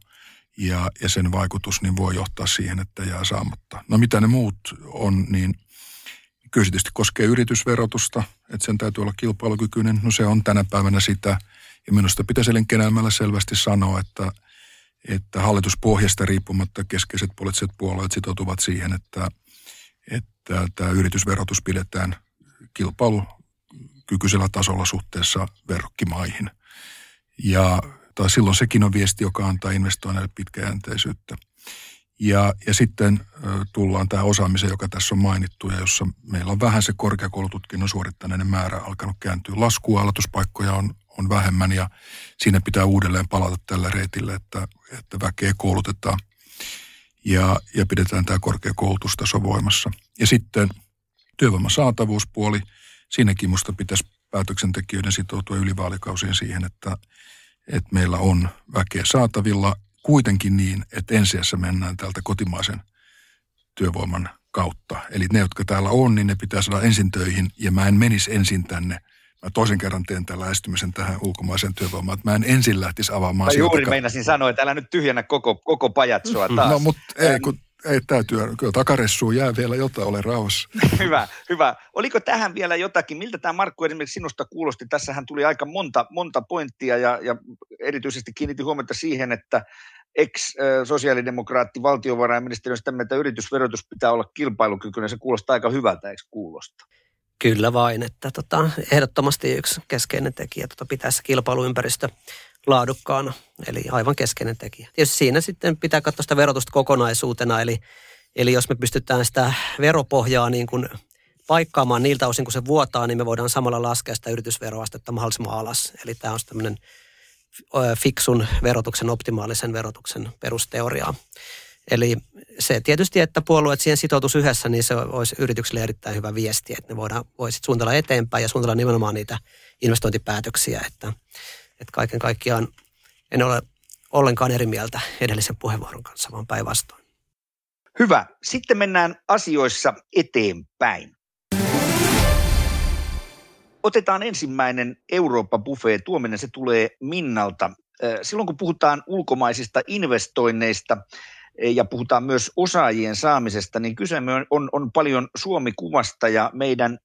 ja, ja sen vaikutus, niin voi johtaa siihen, että jää saamatta. No mitä ne muut on, niin kyllä se tietysti koskee yritysverotusta, että sen täytyy olla kilpailukykyinen. No se on tänä päivänä sitä. Ja minusta pitäisi elinkeinoelämällä selvästi sanoa, että, että hallituspohjasta riippumatta keskeiset poliittiset puolueet sitoutuvat siihen, että – että tämä yritysverotus pidetään kilpailukykyisellä tasolla suhteessa verrokkimaihin. Ja tai silloin sekin on viesti, joka antaa investoinneille pitkäjänteisyyttä. Ja, ja sitten tullaan tähän osaamiseen, joka tässä on mainittu, ja jossa meillä on vähän se korkeakoulututkinnon suorittaneiden määrä alkanut kääntyä laskuun. Aloituspaikkoja on, on vähemmän, ja siinä pitää uudelleen palata tällä reitille, että, että väkeä koulutetaan ja, ja pidetään tämä korkeakoulutustaso voimassa. Ja sitten työvoiman saatavuuspuoli, siinäkin minusta pitäisi päätöksentekijöiden sitoutua ylivaalikausien siihen, että, että meillä on väkeä saatavilla kuitenkin niin, että ensiassa mennään täältä kotimaisen työvoiman kautta. Eli ne, jotka täällä on, niin ne pitää saada ensin töihin ja mä en menisi ensin tänne mä toisen kerran teen tämän lähestymisen tähän ulkomaiseen työvoimaan, että mä en ensin lähtisi avaamaan. Mä juuri meinasin sanoa, että älä nyt tyhjennä koko, koko pajatsoa taas. No mutta ei, kun ei täytyy, kyllä takaressuun jää vielä jotain, ole rauhassa. hyvä, hyvä. Oliko tähän vielä jotakin, miltä tämä Markku esimerkiksi sinusta kuulosti? Tässähän tuli aika monta, monta pointtia ja, ja erityisesti kiinnitin huomiota siihen, että ex-sosiaalidemokraatti valtiovarainministeriö on että yritysverotus pitää olla kilpailukykyinen. Se kuulostaa aika hyvältä, eikö kuulosta? Kyllä vain, että tota, ehdottomasti yksi keskeinen tekijä tota, pitää se kilpailuympäristö laadukkaana, eli aivan keskeinen tekijä. Tietysti siinä sitten pitää katsoa sitä verotusta kokonaisuutena, eli, eli jos me pystytään sitä veropohjaa niin kuin paikkaamaan niiltä osin, kun se vuotaa, niin me voidaan samalla laskea sitä yritysveroastetta mahdollisimman alas. Eli tämä on tämmöinen fiksun verotuksen, optimaalisen verotuksen perusteoriaa. Eli se tietysti, että puolueet siihen sitoutuisi yhdessä, niin se olisi yritykselle erittäin hyvä viesti, että ne voidaan, voisit suunnitella eteenpäin ja suunnitella nimenomaan niitä investointipäätöksiä, että, että kaiken kaikkiaan en ole ollenkaan eri mieltä edellisen puheenvuoron kanssa, vaan päinvastoin. Hyvä. Sitten mennään asioissa eteenpäin. Otetaan ensimmäinen Eurooppa-buffet. Tuominen se tulee Minnalta. Silloin kun puhutaan ulkomaisista investoinneista ja puhutaan myös osaajien saamisesta, niin kyse on, on, on paljon Suomi-kuvasta ja meidän,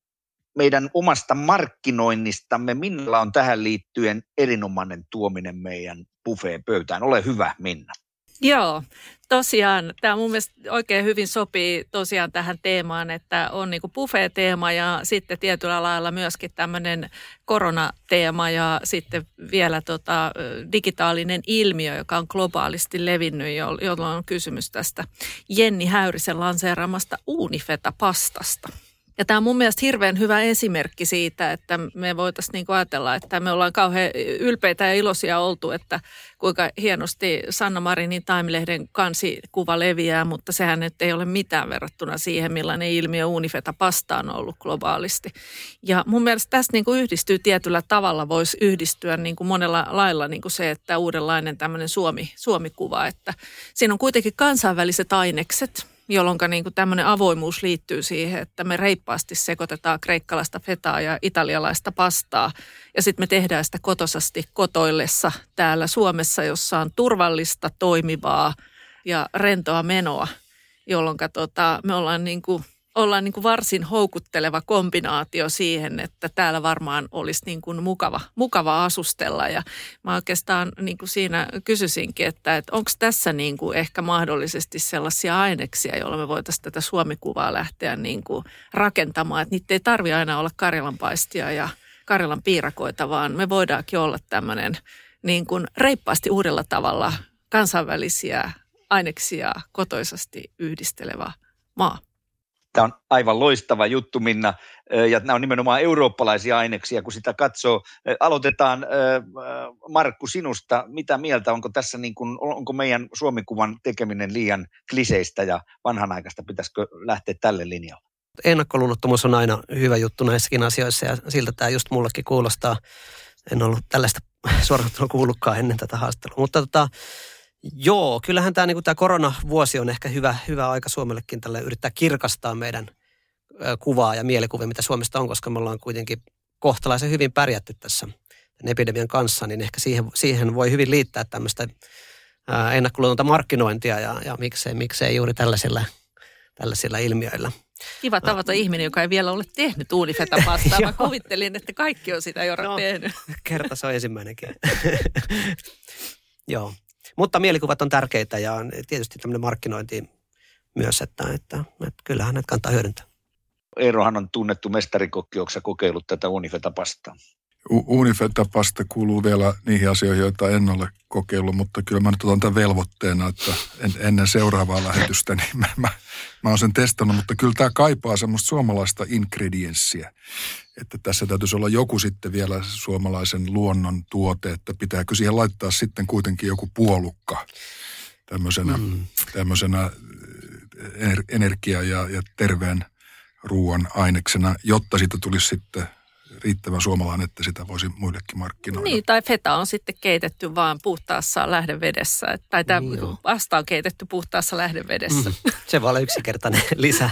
meidän omasta markkinoinnistamme. Minnalla on tähän liittyen erinomainen tuominen meidän buffeen pöytään. Ole hyvä, Minna. Joo, tosiaan tämä mun mielestä oikein hyvin sopii tosiaan tähän teemaan, että on niin buffet-teema ja sitten tietyllä lailla myöskin tämmöinen koronateema ja sitten vielä tota, digitaalinen ilmiö, joka on globaalisti levinnyt, jolloin on kysymys tästä Jenni Häyrisen lanseeramasta Unifeta-pastasta. Ja tämä on mun mielestä hirveän hyvä esimerkki siitä, että me voitaisiin niin ajatella, että me ollaan kauhean ylpeitä ja iloisia oltu, että kuinka hienosti Sanna Marinin Time-lehden kansikuva leviää, mutta sehän nyt ei ole mitään verrattuna siihen, millainen ilmiö Unifeta pasta on ollut globaalisti. Ja mun mielestä tässä niin kuin yhdistyy tietyllä tavalla, voisi yhdistyä niin kuin monella lailla niin kuin se, että uudenlainen tämmöinen Suomi, Suomi-kuva, että siinä on kuitenkin kansainväliset ainekset – jolloin niin tämmöinen avoimuus liittyy siihen, että me reippaasti sekoitetaan kreikkalaista fetaa ja italialaista pastaa. Ja sitten me tehdään sitä kotosasti kotoillessa täällä Suomessa, jossa on turvallista, toimivaa ja rentoa menoa, jolloin tota, me ollaan niin kuin ollaan niin kuin varsin houkutteleva kombinaatio siihen, että täällä varmaan olisi niin kuin mukava, mukava asustella. Ja mä oikeastaan niin kuin siinä kysyisinkin, että, että onko tässä niin kuin ehkä mahdollisesti sellaisia aineksia, joilla me voitaisiin tätä Suomikuvaa lähteä niin kuin rakentamaan. Että niitä ei tarvi aina olla karjalanpaistia ja Karjalan piirakoita, vaan me voidaankin olla tämmöinen niin kuin reippaasti uudella tavalla kansainvälisiä aineksia kotoisasti yhdistelevä maa. Tämä on aivan loistava juttu, Minna, ja nämä on nimenomaan eurooppalaisia aineksia, kun sitä katsoo. Aloitetaan, Markku, sinusta. Mitä mieltä, onko tässä niin kuin, onko meidän Suomikuvan tekeminen liian kliseistä ja vanhanaikaista, pitäisikö lähteä tälle linjalle? Ennakkoluulottomuus on aina hyvä juttu näissäkin asioissa ja siltä tämä just mullekin kuulostaa. En ollut tällaista suoraan kuullutkaan ennen tätä haastelua, mutta tota, Joo, kyllähän tämä, niin tämä koronavuosi on ehkä hyvä, hyvä aika Suomellekin tälle yrittää kirkastaa meidän kuvaa ja mielikuvia, mitä Suomesta on, koska me ollaan kuitenkin kohtalaisen hyvin pärjätty tässä epidemian kanssa, niin ehkä siihen, siihen voi hyvin liittää tämmöistä ennakkoluutonta markkinointia ja, ja miksei, miksei juuri tällaisilla, tällaisilla ilmiöillä. Kiva tavata no. ihminen, joka ei vielä ole tehnyt uunifetapastaa. Mä kuvittelin, että kaikki on sitä jo no, tehnyt. Kerta se on ensimmäinenkin. Joo. Mutta mielikuvat on tärkeitä ja tietysti tämmöinen markkinointi myös, että, että, että kyllähän näitä kannattaa hyödyntää. Eerohan on tunnettu mestarikokki, onko kokeillut tätä Unifeta-pastaa? Unifeta-pasta kuuluu vielä niihin asioihin, joita en ole kokeillut, mutta kyllä mä nyt otan tämän velvoitteena, että en, ennen seuraavaa lähetystä, niin mä, mä, mä oon sen testannut, mutta kyllä tämä kaipaa semmoista suomalaista ingredienssiä. Että tässä täytyisi olla joku sitten vielä suomalaisen luonnon tuote, että pitääkö siihen laittaa sitten kuitenkin joku puolukka tämmöisenä, mm. tämmöisenä energia- ja, ja terveen ruoan aineksena, jotta siitä tulisi sitten riittävän suomalainen, että sitä voisi muillekin markkinoida. Niin, tai feta on sitten keitetty vaan puhtaassa lähdevedessä. Tai tämä niin pasta on keitetty puhtaassa lähdevedessä. Mm, se voi olla yksinkertainen lisä.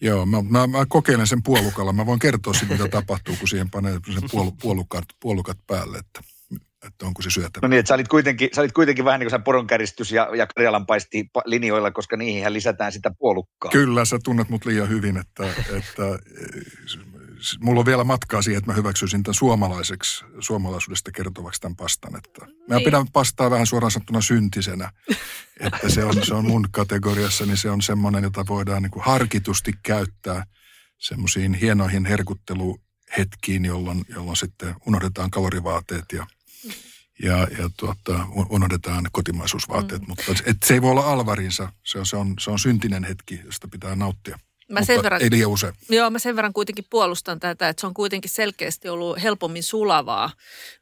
Joo, mä, mä, mä, kokeilen sen puolukalla. Mä voin kertoa sitten, mitä tapahtuu, kun siihen panee sen puol, puolukat, puolukat päälle, että, että onko se syötä. No niin, että sä olit kuitenkin, sä olit kuitenkin vähän niin kuin poronkäristys ja, ja karjalanpaisti linjoilla, koska niihin lisätään sitä puolukkaa. Kyllä, sä tunnet mut liian hyvin, että, että mulla on vielä matkaa siihen, että mä hyväksyisin tämän suomalaiseksi, suomalaisuudesta kertovaksi tämän pastan. Että mä niin. pidän pastaa vähän suoraan sanottuna syntisenä. Että se on, se on mun kategoriassa, niin se on semmoinen, jota voidaan niin kuin harkitusti käyttää semmoisiin hienoihin herkutteluhetkiin, jolloin, jolloin sitten unohdetaan kalorivaateet ja ja, ja tuota, unohdetaan kotimaisuusvaateet, mm. mutta et se ei voi olla alvarinsa. Se on, se, on, se on syntinen hetki, josta pitää nauttia. Mä sen verran, ei liian usein. Joo, mä sen verran kuitenkin puolustan tätä, että se on kuitenkin selkeästi ollut helpommin sulavaa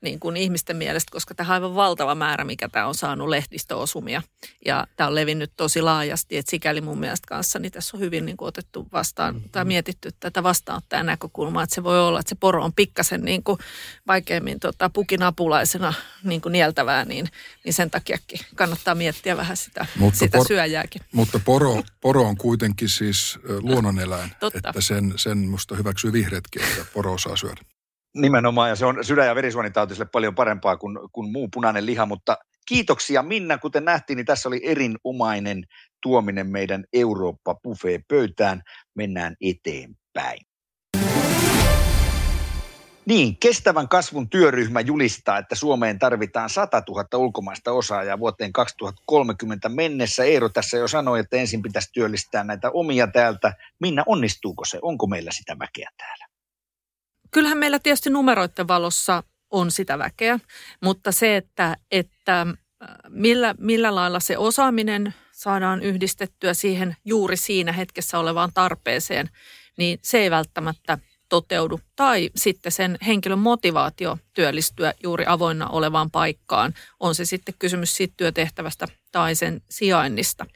niin kuin ihmisten mielestä, koska tämä on aivan valtava määrä, mikä tämä on saanut lehdistöosumia. Ja tämä on levinnyt tosi laajasti, että sikäli mun mielestä kanssa niin tässä on hyvin niin kuin otettu vastaan mm-hmm. tai mietitty tätä vastaanottaja näkökulmaa, että se voi olla, että se poro on pikkasen niin kuin vaikeammin tota, pukinapulaisena niin kuin nieltävää, niin, niin sen takiakin kannattaa miettiä vähän sitä, mutta sitä por, syöjääkin. Mutta poro, poro on kuitenkin siis luonnoneläin, Totta. että sen, sen musta hyväksyy vihreätkin, että poro saa syödä. Nimenomaan, ja se on sydän- ja verisuonitautiselle paljon parempaa kuin, kuin muu punainen liha, mutta kiitoksia Minna. Kuten nähtiin, niin tässä oli erinomainen tuominen meidän Eurooppa buffet pöytään. Mennään eteenpäin. Niin, kestävän kasvun työryhmä julistaa, että Suomeen tarvitaan 100 000 ulkomaista osaajaa vuoteen 2030 mennessä. Eero tässä jo sanoi, että ensin pitäisi työllistää näitä omia täältä. Minna, onnistuuko se? Onko meillä sitä väkeä täällä? Kyllähän meillä tietysti numeroiden valossa on sitä väkeä, mutta se, että, että äh, millä, millä lailla se osaaminen saadaan yhdistettyä siihen juuri siinä hetkessä olevaan tarpeeseen, niin se ei välttämättä toteudu. Tai sitten sen henkilön motivaatio työllistyä juuri avoinna olevaan paikkaan, on se sitten kysymys siitä työtehtävästä tai sen sijainnista.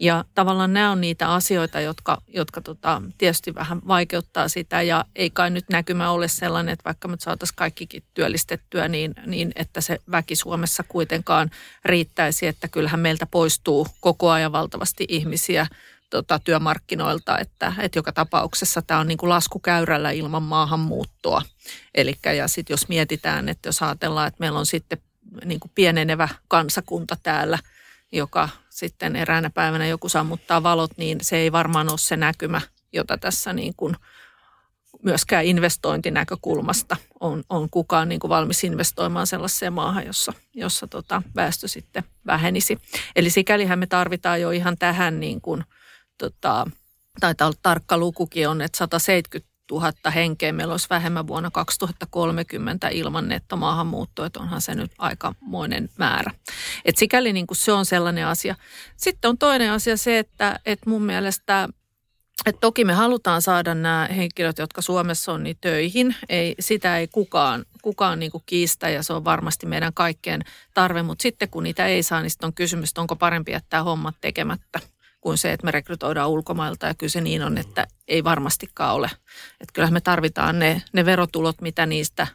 Ja tavallaan nämä on niitä asioita, jotka, jotka tota, tietysti vähän vaikeuttaa sitä ja ei kai nyt näkymä ole sellainen, että vaikka me saataisiin kaikkikin työllistettyä niin, niin, että se väki Suomessa kuitenkaan riittäisi, että kyllähän meiltä poistuu koko ajan valtavasti ihmisiä tota, työmarkkinoilta, että, että joka tapauksessa tämä on niin kuin laskukäyrällä ilman maahanmuuttoa. Eli ja sitten jos mietitään, että jos ajatellaan, että meillä on sitten niin kuin pienenevä kansakunta täällä, joka sitten eräänä päivänä joku sammuttaa valot, niin se ei varmaan ole se näkymä, jota tässä niin kuin myöskään investointinäkökulmasta on, on kukaan niin kuin valmis investoimaan sellaiseen maahan, jossa, jossa tota väestö sitten vähenisi. Eli sikälihän me tarvitaan jo ihan tähän niin kuin – tota, taitaa olla tarkka lukukin on, että 170 000 henkeä meillä olisi vähemmän vuonna 2030 ilman nettomaahanmuuttoa, että onhan se nyt aikamoinen määrä. Et sikäli niin kuin se on sellainen asia. Sitten on toinen asia se, että, että mun mielestä et toki me halutaan saada nämä henkilöt, jotka Suomessa on, niin töihin. Ei, sitä ei kukaan, kukaan niin kuin kiistä ja se on varmasti meidän kaikkien tarve. Mutta sitten kun niitä ei saa, niin on kysymys, onko parempi jättää hommat tekemättä kuin se, että me rekrytoidaan ulkomailta. Ja kyllä se niin on, että ei varmastikaan ole. Että kyllähän me tarvitaan ne, ne verotulot, mitä niistä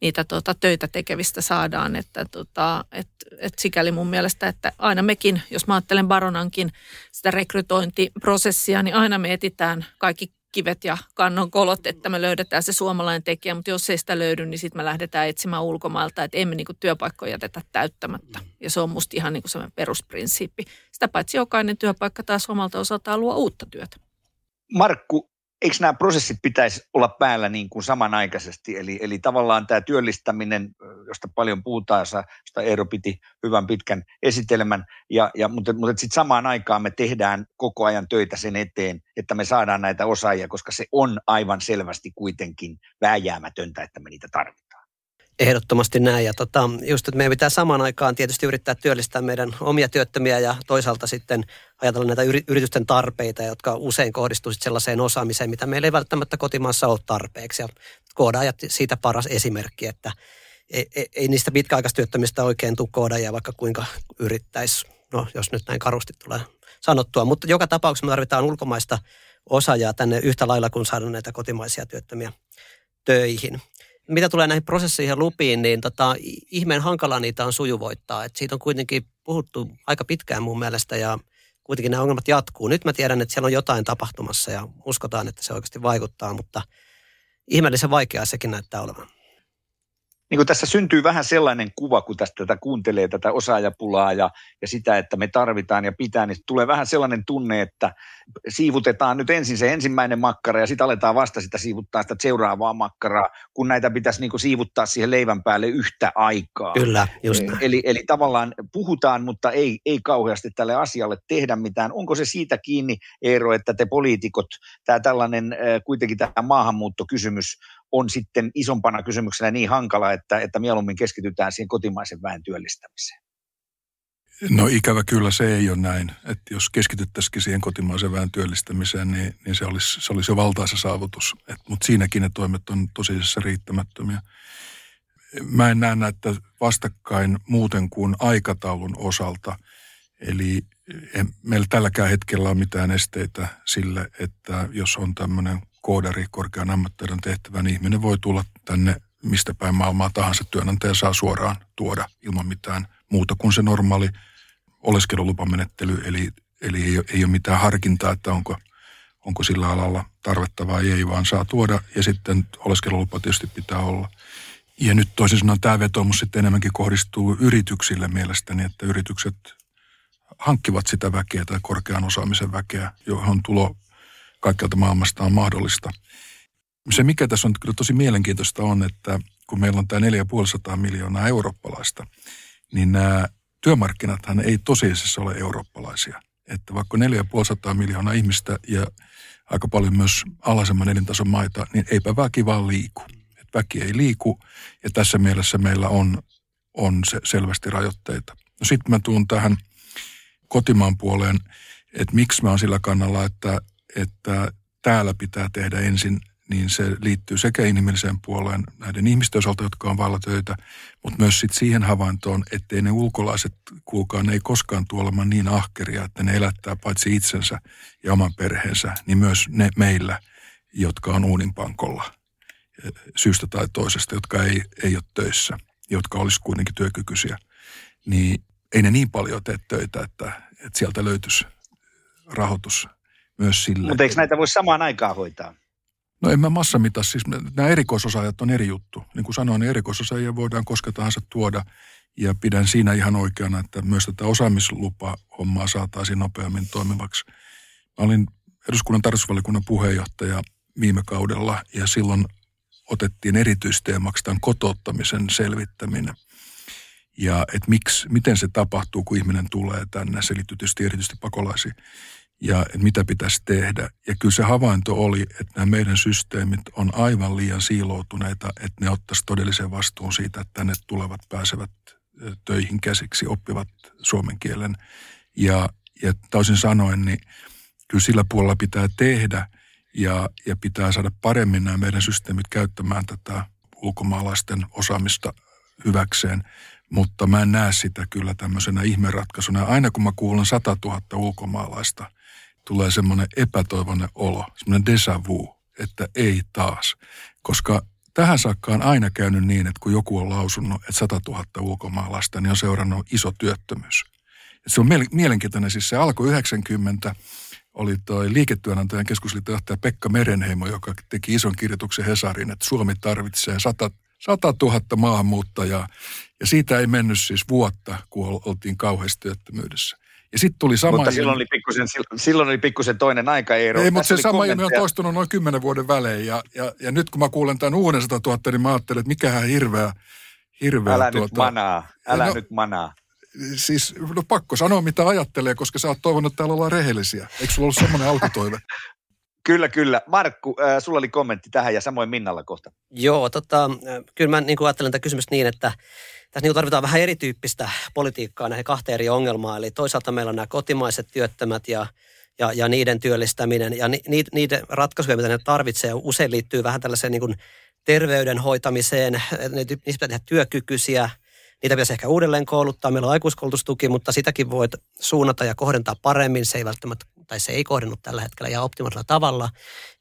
niitä tota, töitä tekevistä saadaan. Että tota, et, et sikäli mun mielestä, että aina mekin, jos mä ajattelen Baronankin sitä rekrytointiprosessia, niin aina me etitään kaikki kivet ja kannon kolot, että me löydetään se suomalainen tekijä, mutta jos ei sitä löydy, niin sitten me lähdetään etsimään ulkomailta, että emme niinku työpaikkoja jätetä täyttämättä. Ja se on musta ihan niinku semmoinen perusprinsiippi. Sitä paitsi jokainen työpaikka taas omalta osaltaan luo uutta työtä. Markku, eikö nämä prosessit pitäisi olla päällä niin kuin samanaikaisesti? Eli, eli tavallaan tämä työllistäminen, josta paljon puhutaan, josta Eero piti hyvän pitkän esitelmän, ja, ja, mutta, mutta sitten samaan aikaan me tehdään koko ajan töitä sen eteen, että me saadaan näitä osaajia, koska se on aivan selvästi kuitenkin vääjäämätöntä, että me niitä tarvitaan. Ehdottomasti näin. Ja tota, just, että meidän pitää samaan aikaan tietysti yrittää työllistää meidän omia työttömiä ja toisaalta sitten ajatella näitä yritysten tarpeita, jotka usein kohdistuu sellaiseen osaamiseen, mitä meillä ei välttämättä kotimaassa ole tarpeeksi. Ja siitä paras esimerkki, että ei, ei, ei niistä pitkäaikaistyöttömistä oikein tule koodaajia, vaikka kuinka yrittäisi, no jos nyt näin karusti tulee sanottua. Mutta joka tapauksessa me tarvitaan ulkomaista osaajaa tänne yhtä lailla kuin saada näitä kotimaisia työttömiä töihin mitä tulee näihin prosesseihin ja lupiin, niin tota, ihmeen hankala niitä on sujuvoittaa. Et siitä on kuitenkin puhuttu aika pitkään mun mielestä ja kuitenkin nämä ongelmat jatkuu. Nyt mä tiedän, että siellä on jotain tapahtumassa ja uskotaan, että se oikeasti vaikuttaa, mutta ihmeellisen vaikeaa sekin näyttää olevan niin kuin tässä syntyy vähän sellainen kuva, kun tästä tätä kuuntelee tätä osaajapulaa ja, ja sitä, että me tarvitaan ja pitää, niin tulee vähän sellainen tunne, että siivutetaan nyt ensin se ensimmäinen makkara ja sitten aletaan vasta sitä siivuttaa sitä seuraavaa makkaraa, kun näitä pitäisi niin kuin siivuttaa siihen leivän päälle yhtä aikaa. Kyllä, just näin. Eli, eli tavallaan puhutaan, mutta ei, ei kauheasti tälle asialle tehdä mitään. Onko se siitä kiinni, Eero, että te poliitikot, tämä tällainen kuitenkin tämä maahanmuuttokysymys on sitten isompana kysymyksenä niin hankala, että, että mieluummin keskitytään siihen kotimaisen väen työllistämiseen. No ikävä kyllä se ei ole näin. Että jos keskityttäisikin siihen kotimaisen vähän työllistämiseen, niin, niin se, olisi, se olisi jo valtaisa saavutus. Mutta siinäkin ne toimet on tosiasiassa riittämättömiä. Mä en näe näitä vastakkain muuten kuin aikataulun osalta. Eli meillä tälläkään hetkellä on mitään esteitä sille, että jos on tämmöinen koodari korkean ammattitaidon tehtävän ihminen voi tulla tänne mistä päin maailmaa tahansa työnantaja saa suoraan tuoda ilman mitään muuta kuin se normaali oleskelulupamenettely. Eli, eli ei, ei ole mitään harkintaa, että onko, onko sillä alalla tarvetta vai ei, vaan saa tuoda ja sitten oleskelulupa tietysti pitää olla. Ja nyt toisin sanoen tämä vetomus sitten enemmänkin kohdistuu yrityksille mielestäni, että yritykset hankkivat sitä väkeä tai korkean osaamisen väkeä, johon tulo kaikkialta maailmasta on mahdollista. Se, mikä tässä on kyllä tosi mielenkiintoista on, että kun meillä on tämä 4,5 miljoonaa eurooppalaista, niin nämä työmarkkinathan ei tosiasiassa ole eurooppalaisia. Että vaikka 4,5 miljoonaa ihmistä ja aika paljon myös alhaisemman elintason maita, niin eipä väki vaan liiku. Et väki ei liiku ja tässä mielessä meillä on, on se selvästi rajoitteita. No sitten mä tuun tähän kotimaan puoleen, että miksi mä oon sillä kannalla, että, että täällä pitää tehdä ensin niin se liittyy sekä inhimilliseen puoleen näiden ihmisten osalta, jotka on vailla töitä, mutta myös sit siihen havaintoon, ettei ne ulkolaiset, kuulkaa, ne ei koskaan tule olemaan niin ahkeria, että ne elättää paitsi itsensä ja oman perheensä, niin myös ne meillä, jotka on uuninpankolla syystä tai toisesta, jotka ei, ei ole töissä, jotka olisi kuitenkin työkykyisiä, niin ei ne niin paljon tee töitä, että, että sieltä löytyisi rahoitus myös sille. Mutta eikö näitä voi samaan aikaan hoitaa? No en mä massamita, siis nämä erikoisosaajat on eri juttu. Niin kuin sanoin, niin erikoisosaajia voidaan koska tahansa tuoda ja pidän siinä ihan oikeana, että myös tätä osaamislupa-hommaa saataisiin nopeammin toimivaksi. Mä olin eduskunnan tarkastusvaliokunnan puheenjohtaja viime kaudella ja silloin otettiin erityisteemaksi tämän kotouttamisen selvittäminen. Ja että miksi, miten se tapahtuu, kun ihminen tulee tänne, se liittyy tietysti erityisesti pakolaisiin ja mitä pitäisi tehdä. Ja kyllä se havainto oli, että nämä meidän systeemit on aivan liian siiloutuneita, että ne ottaisi todellisen vastuun siitä, että tänne tulevat pääsevät töihin käsiksi, oppivat suomen kielen. Ja, ja toisin sanoen, niin kyllä sillä puolella pitää tehdä ja, ja pitää saada paremmin nämä meidän systeemit käyttämään tätä ulkomaalaisten osaamista hyväkseen. Mutta mä en näe sitä kyllä tämmöisenä ihmeratkaisuna. Aina kun mä kuulen 100 000 ulkomaalaista – tulee semmoinen epätoivoinen olo, semmoinen déjà vu, että ei taas. Koska tähän saakka on aina käynyt niin, että kun joku on lausunut, että 100 000 ulkomaalaista, niin on seurannut iso työttömyys. Et se on mielenkiintoinen, siis se alkoi 90, oli toi liiketyönantajan keskusliiton johtaja Pekka Merenheimo, joka teki ison kirjoituksen Hesarin, että Suomi tarvitsee 100, 100 000 maahanmuuttajaa. Ja siitä ei mennyt siis vuotta, kun oltiin kauheasti työttömyydessä. Ja sitten tuli sama... Mutta silloin oli pikkusen, silloin oli pikkusen toinen aika, Eero. Ei, mutta se sama ilmiö on toistunut noin kymmenen vuoden välein. Ja, ja, ja, nyt kun mä kuulen tämän uuden 100 000, niin mä ajattelen, että mikähän hirveä... hirveä älä tuota, nyt manaa, älä no, nyt manaa. Siis no pakko sanoa, mitä ajattelee, koska sä oot toivonut, että täällä ollaan rehellisiä. Eikö sulla ollut semmoinen alkutoive? Kyllä, kyllä. Markku, äh, sulla oli kommentti tähän ja samoin Minnalla kohta. Joo, tota, kyllä mä niin ajattelen tätä kysymystä niin, että tässä niin tarvitaan vähän erityyppistä politiikkaa näihin kahteen eri ongelmaan. Eli toisaalta meillä on nämä kotimaiset työttömät ja, ja, ja niiden työllistäminen ja ni, niiden ratkaisuja, mitä ne tarvitsee, usein liittyy vähän tällaiseen niin terveyden hoitamiseen. Niistä pitää tehdä työkykyisiä, niitä pitäisi ehkä uudelleen kouluttaa. Meillä on aikuiskoulutustuki, mutta sitäkin voit suunnata ja kohdentaa paremmin. Se ei välttämättä, tai se ei kohdennu tällä hetkellä ja optimaalisella tavalla.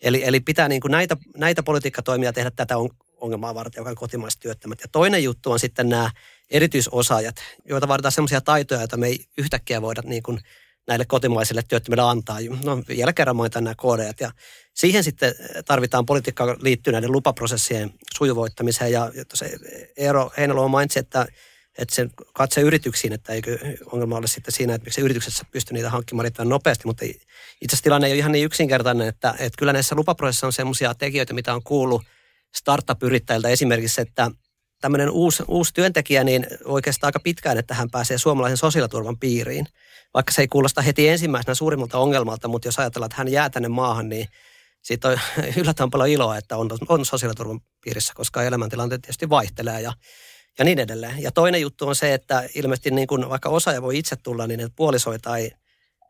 Eli, eli pitää niin kuin näitä, näitä politiikkatoimia tehdä tätä on, ongelmaa varten, joka on kotimaiset työttömät. Ja toinen juttu on sitten nämä erityisosaajat, joita vaaditaan sellaisia taitoja, joita me ei yhtäkkiä voida niin kuin näille kotimaisille työttömille antaa. No vielä kerran mainitaan nämä koodejat. Ja siihen sitten tarvitaan politiikkaa liittyen näiden lupaprosessien sujuvoittamiseen. Ja se Eero Heinäluoma mainitsi, että, että se katse yrityksiin, että eikö ongelma ole sitten siinä, että miksi yritykset pystyy niitä hankkimaan riittävän nopeasti. Mutta itse asiassa tilanne ei ole ihan niin yksinkertainen, että, että kyllä näissä lupaprosessissa on sellaisia tekijöitä, mitä on kuullut – startup-yrittäjiltä esimerkiksi, että tämmöinen uusi, uusi työntekijä, niin oikeastaan aika pitkään, että hän pääsee suomalaisen sosiaaliturvan piiriin. Vaikka se ei kuulosta heti ensimmäisenä suurimmalta ongelmalta, mutta jos ajatellaan, että hän jää tänne maahan, niin siitä on yllättävän paljon iloa, että on, on sosiaaliturvan piirissä, koska elämäntilanteet tietysti vaihtelee ja ja niin edelleen. Ja toinen juttu on se, että ilmeisesti niin kuin vaikka osaaja voi itse tulla, niin puolisoita ei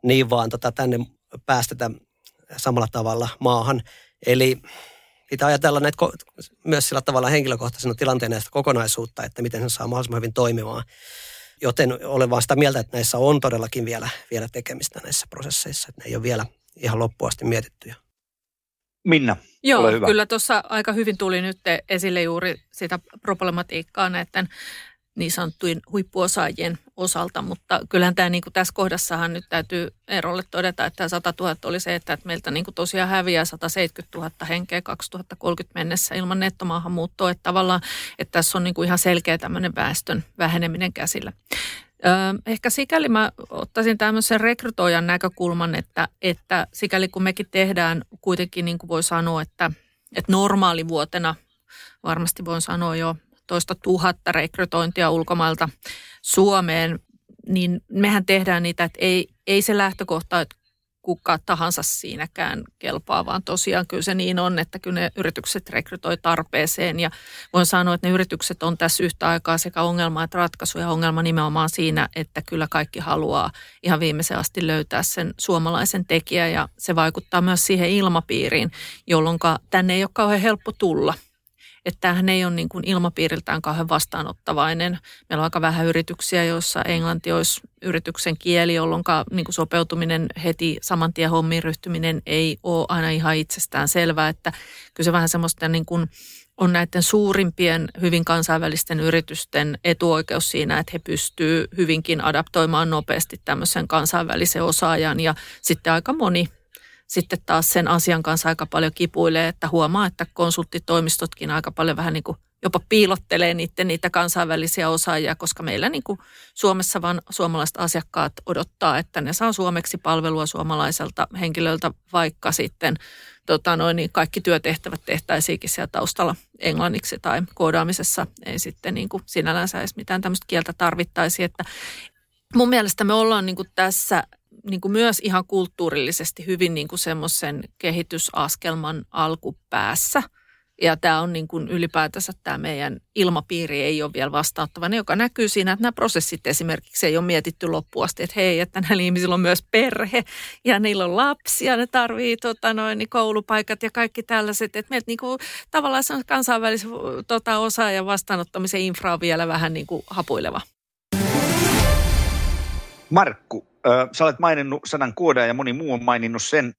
niin vaan tota tänne päästetä samalla tavalla maahan. Eli pitää ajatella näitä myös sillä tavalla henkilökohtaisena tilanteena sitä kokonaisuutta, että miten se saa mahdollisimman hyvin toimimaan. Joten olen vaan sitä mieltä, että näissä on todellakin vielä, vielä tekemistä näissä prosesseissa, että ne ei ole vielä ihan loppuasti mietittyjä. Minna, Joo, ole hyvä. kyllä tuossa aika hyvin tuli nyt esille juuri sitä problematiikkaa näiden niin sanottujen huippuosaajien osalta, mutta kyllähän tämä niin kuin tässä kohdassahan nyt täytyy Eerolle todeta, että 100 000 oli se, että meiltä niin kuin tosiaan häviää 170 000 henkeä 2030 mennessä ilman nettomaahanmuuttoa, että tavallaan, että tässä on niin kuin ihan selkeä tämmöinen väestön väheneminen käsillä. Ehkä sikäli mä ottaisin tämmöisen rekrytoijan näkökulman, että, että sikäli kun mekin tehdään kuitenkin niin kuin voi sanoa, että, että normaalivuotena varmasti voin sanoa jo toista tuhatta rekrytointia ulkomailta Suomeen, niin mehän tehdään niitä, että ei, ei se lähtökohta, että kuka tahansa siinäkään kelpaa, vaan tosiaan kyllä se niin on, että kyllä ne yritykset rekrytoi tarpeeseen. Ja voin sanoa, että ne yritykset on tässä yhtä aikaa sekä ongelma että ratkaisu ja ongelma nimenomaan siinä, että kyllä kaikki haluaa ihan viimeisen asti löytää sen suomalaisen tekijä ja se vaikuttaa myös siihen ilmapiiriin, jolloin tänne ei ole kauhean helppo tulla – että tämähän ei ole niin kuin ilmapiiriltään kauhean vastaanottavainen. Meillä on aika vähän yrityksiä, joissa englanti olisi yrityksen kieli, jolloin niin kuin sopeutuminen heti saman tien hommiin ryhtyminen ei ole aina ihan itsestään selvää. Että kyllä se vähän semmoista niin kuin on näiden suurimpien hyvin kansainvälisten yritysten etuoikeus siinä, että he pystyvät hyvinkin adaptoimaan nopeasti tämmöisen kansainvälisen osaajan ja sitten aika moni sitten taas sen asian kanssa aika paljon kipuilee, että huomaa, että konsulttitoimistotkin aika paljon vähän niin kuin jopa piilottelee niiden, niitä kansainvälisiä osaajia, koska meillä niin kuin Suomessa vaan suomalaiset asiakkaat odottaa, että ne saa suomeksi palvelua suomalaiselta henkilöltä, vaikka sitten tota noin, niin kaikki työtehtävät tehtäisiinkin siellä taustalla englanniksi tai koodaamisessa. Ei sitten niin kuin sinällänsä edes mitään tämmöistä kieltä tarvittaisi, että mun mielestä me ollaan niin kuin tässä niin kuin myös ihan kulttuurillisesti hyvin niin kuin semmoisen kehitysaskelman alkupäässä. Ja tämä on niin kuin ylipäätänsä tämä meidän ilmapiiri ei ole vielä vastauttava, joka näkyy siinä, että nämä prosessit esimerkiksi ei ole mietitty loppuun asti, että hei, että näillä ihmisillä on myös perhe ja niillä on lapsia, ne tarvii tota niin koulupaikat ja kaikki tällaiset. Että meiltä niin kuin, tavallaan se on kansainvälisen tota, osa ja vastaanottamisen infra on vielä vähän niin kuin hapuileva. Markku, sä olet maininnut sanan kooda ja moni muu on maininnut sen.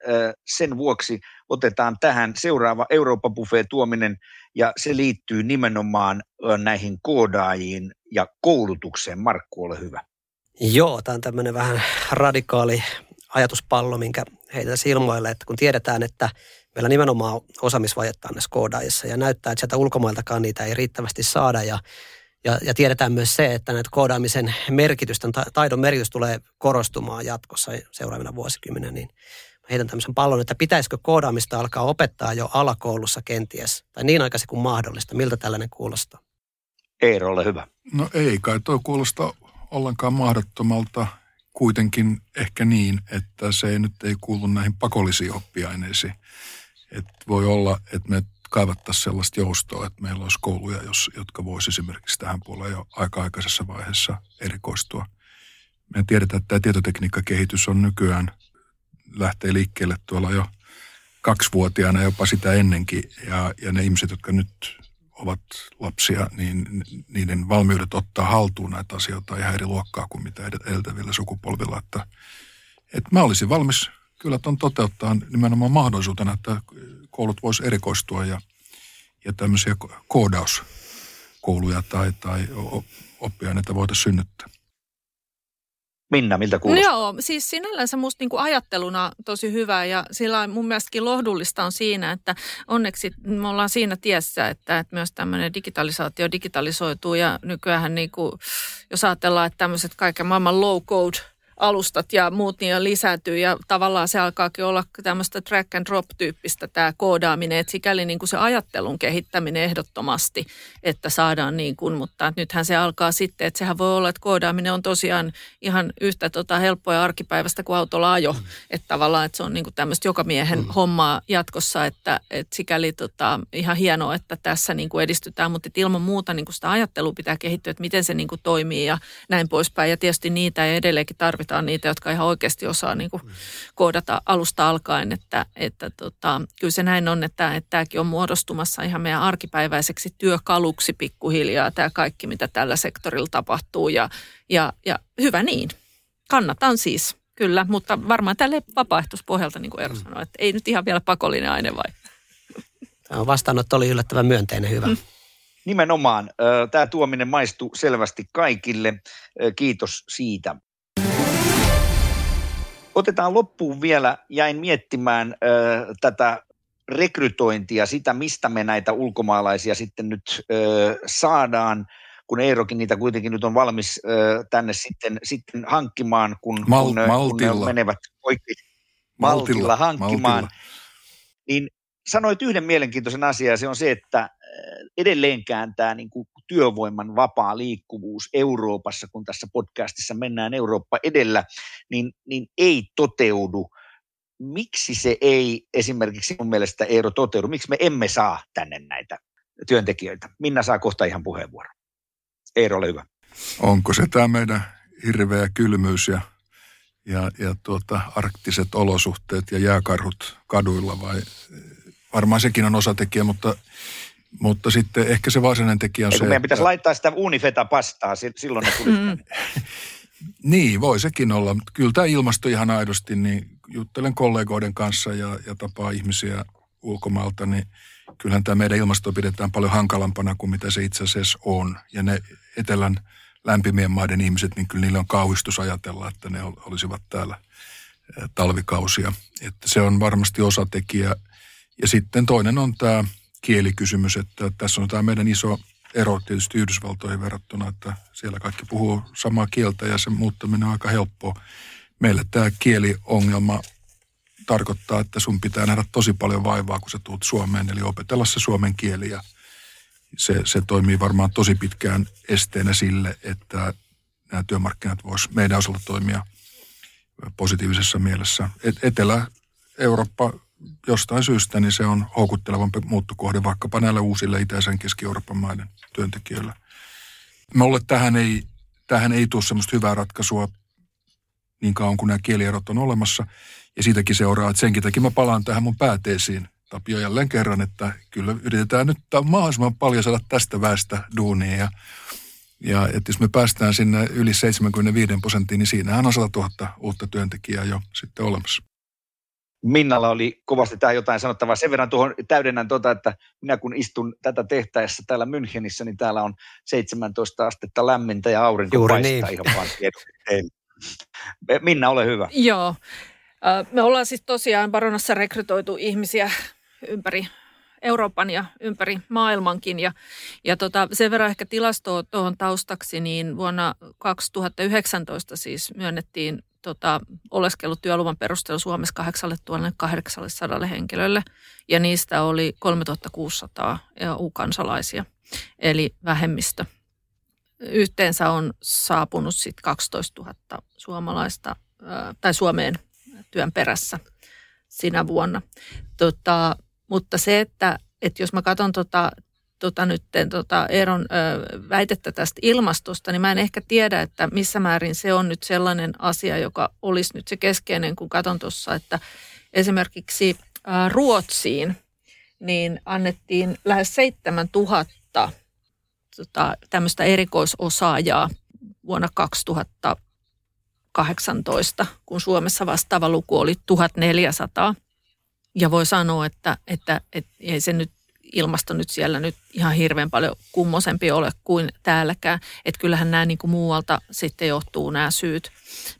Sen vuoksi otetaan tähän seuraava Eurooppa tuominen ja se liittyy nimenomaan näihin koodaajiin ja koulutukseen. Markku, ole hyvä. Joo, tämä on tämmöinen vähän radikaali ajatuspallo, minkä heitä ilmoille, että kun tiedetään, että meillä nimenomaan osaamisvajetta on näissä koodaajissa ja näyttää, että sieltä ulkomailtakaan niitä ei riittävästi saada ja ja, ja tiedetään myös se, että näitä koodaamisen merkitystä, taidon merkitys tulee korostumaan jatkossa seuraavina vuosikymmeninä, niin heitän tämmöisen pallon, että pitäisikö koodaamista alkaa opettaa jo alakoulussa kenties, tai niin aikaisin kuin mahdollista. Miltä tällainen kuulostaa? Eero, ole hyvä. No ei kai tuo kuulosta ollenkaan mahdottomalta. Kuitenkin ehkä niin, että se ei nyt ei kuulu näihin pakollisiin oppiaineisiin. Et voi olla, että me kaivattaisiin sellaista joustoa, että meillä olisi kouluja, jos, jotka voisi esimerkiksi tähän puoleen jo aika-aikaisessa vaiheessa erikoistua. Me tiedetään, että tämä tietotekniikkakehitys on nykyään, lähtee liikkeelle tuolla jo kaksivuotiaana jopa sitä ennenkin. Ja, ja ne ihmiset, jotka nyt ovat lapsia, niin niiden valmiudet ottaa haltuun näitä asioita ihan eri luokkaa kuin mitä edeltävillä sukupolvilla. Että, että mä olisin valmis kyllä tuon toteuttaa nimenomaan mahdollisuutena, että koulut voisi erikoistua ja, ja tämmöisiä koodauskouluja tai, tai oppiaineita voitaisiin synnyttää. Minna, miltä kuulostaa? No joo, siis sinällänsä musta niinku ajatteluna tosi hyvä ja sillä mun mielestäkin lohdullista on siinä, että onneksi me ollaan siinä tiessä, että, että myös tämmöinen digitalisaatio digitalisoituu ja nykyään niinku, jos ajatellaan, että tämmöiset kaiken maailman low code alustat ja muut niin lisääntyy ja tavallaan se alkaakin olla tämmöistä track and drop tyyppistä tämä koodaaminen, että sikäli niin kuin se ajattelun kehittäminen ehdottomasti, että saadaan niin kuin, mutta nythän se alkaa sitten, että sehän voi olla, että koodaaminen on tosiaan ihan yhtä tota helppoa ja arkipäivästä kuin autolla ajo, mm. että tavallaan, että se on niin kuin tämmöistä joka miehen mm. hommaa jatkossa, että, että sikäli tota, ihan hienoa, että tässä niin kuin edistytään, mutta ilman muuta niin kuin sitä ajattelua pitää kehittyä, että miten se niin kuin toimii ja näin poispäin ja tietysti niitä ei edelleenkin tarvita tarvitaan niitä, jotka ihan oikeasti osaa niin kuin koodata alusta alkaen, että, että tota, kyllä se näin on, että, että tämäkin on muodostumassa ihan meidän arkipäiväiseksi työkaluksi pikkuhiljaa tämä kaikki, mitä tällä sektorilla tapahtuu ja, ja, ja hyvä niin. Kannatan siis, kyllä, mutta varmaan tälle vapaaehtoispohjalta, niin kuin Eero mm. sanoi, että ei nyt ihan vielä pakollinen aine vai? Tämä vastaanotto oli yllättävän myönteinen, hyvä. Mm. Nimenomaan. Tämä tuominen maistuu selvästi kaikille. Kiitos siitä. Otetaan loppuun vielä, jäin miettimään ö, tätä rekrytointia, sitä mistä me näitä ulkomaalaisia sitten nyt ö, saadaan, kun Eerokin niitä kuitenkin nyt on valmis ö, tänne sitten, sitten hankkimaan, kun, Mal- kun, maltilla. kun ne menevät oikein maltilla, maltilla hankkimaan. Maltilla. Niin sanoit yhden mielenkiintoisen asian, ja se on se, että edelleenkään tämä niin kuin työvoiman vapaa liikkuvuus Euroopassa, kun tässä podcastissa mennään Eurooppa edellä, niin, niin ei toteudu. Miksi se ei esimerkiksi mun mielestä Eero toteudu? Miksi me emme saa tänne näitä työntekijöitä? Minna saa kohta ihan puheenvuoron. Eero, ole hyvä. Onko se tämä meidän hirveä kylmyys ja, ja, ja tuota, arktiset olosuhteet ja jääkarhut kaduilla vai varmaan sekin on osatekijä, mutta mutta sitten ehkä se varsinainen tekijä on Eiku se, meidän pitäisi että... laittaa sitä unifeta pastaa, silloin ne tulisi mm. Niin, voi sekin olla. Kyllä tämä ilmasto ihan aidosti, niin juttelen kollegoiden kanssa ja, ja tapaa ihmisiä ulkomailta, niin kyllähän tämä meidän ilmasto pidetään paljon hankalampana kuin mitä se itse asiassa on. Ja ne etelän lämpimien maiden ihmiset, niin kyllä niille on kauhistus ajatella, että ne olisivat täällä talvikausia. Että se on varmasti osatekijä. Ja sitten toinen on tämä kielikysymys, että tässä on tämä meidän iso ero tietysti Yhdysvaltoihin verrattuna, että siellä kaikki puhuu samaa kieltä ja sen muuttaminen on aika helppoa. Meille tämä kieliongelma tarkoittaa, että sun pitää nähdä tosi paljon vaivaa, kun sä tuut Suomeen, eli opetella se suomen kieli ja se, se toimii varmaan tosi pitkään esteenä sille, että nämä työmarkkinat vois meidän osalta toimia positiivisessa mielessä. Et, Etelä-Eurooppa jostain syystä niin se on houkuttelevampi muuttokohde vaikkapa näille uusille itäisen Keski-Euroopan maiden työntekijöille. Mulle tähän ei, tähän ei tule semmoista hyvää ratkaisua niin kauan kuin nämä kielierot on olemassa. Ja siitäkin seuraa, että senkin takia mä palaan tähän mun pääteesiin, Tapio jälleen kerran, että kyllä yritetään nyt mahdollisimman paljon saada tästä väestä duunia. Ja, ja että jos me päästään sinne yli 75 prosenttiin, niin siinähän on 100 000 uutta työntekijää jo sitten olemassa. Minnalla oli kovasti tähän jotain sanottavaa. Sen verran tuohon täydennän tuota, että minä kun istun tätä tehtäessä täällä Münchenissä, niin täällä on 17 astetta lämmintä ja aurinko Juuri paistaa niin. ihan vaan Minna, ole hyvä. Joo. Me ollaan siis tosiaan Baronassa rekrytoitu ihmisiä ympäri Euroopan ja ympäri maailmankin. Ja, ja tota, sen verran ehkä tilastoa tuohon taustaksi, niin vuonna 2019 siis myönnettiin tota, oleskelutyöluvan perusteella Suomessa 8800 henkilölle ja niistä oli 3600 EU-kansalaisia, eli vähemmistö. Yhteensä on saapunut sitten 12 000 suomalaista tai Suomeen työn perässä sinä vuonna. Tota, mutta se, että, että jos mä katson tota tota, nyt, tota, Eeron ö, väitettä tästä ilmastosta, niin mä en ehkä tiedä, että missä määrin se on nyt sellainen asia, joka olisi nyt se keskeinen, kun katson tuossa, että esimerkiksi ö, Ruotsiin niin annettiin lähes 7000 tota, tämmöistä erikoisosaajaa vuonna 2018, kun Suomessa vastaava luku oli 1400. Ja voi sanoa, että, että, että ei se nyt ilmasto nyt siellä nyt ihan hirveän paljon kummosempi ole kuin täälläkään. Että kyllähän nämä niin kuin muualta sitten johtuu nämä syyt.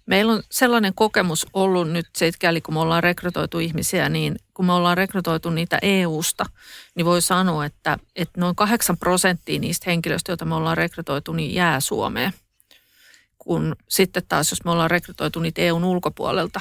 Meillä on sellainen kokemus ollut nyt seikäli, kun me ollaan rekrytoitu ihmisiä, niin kun me ollaan rekrytoitu niitä EU-sta, niin voi sanoa, että, että noin 8 prosenttia niistä henkilöistä, joita me ollaan rekrytoitu, niin jää Suomeen. kun sitten taas, jos me ollaan rekrytoitu niitä EUn ulkopuolelta,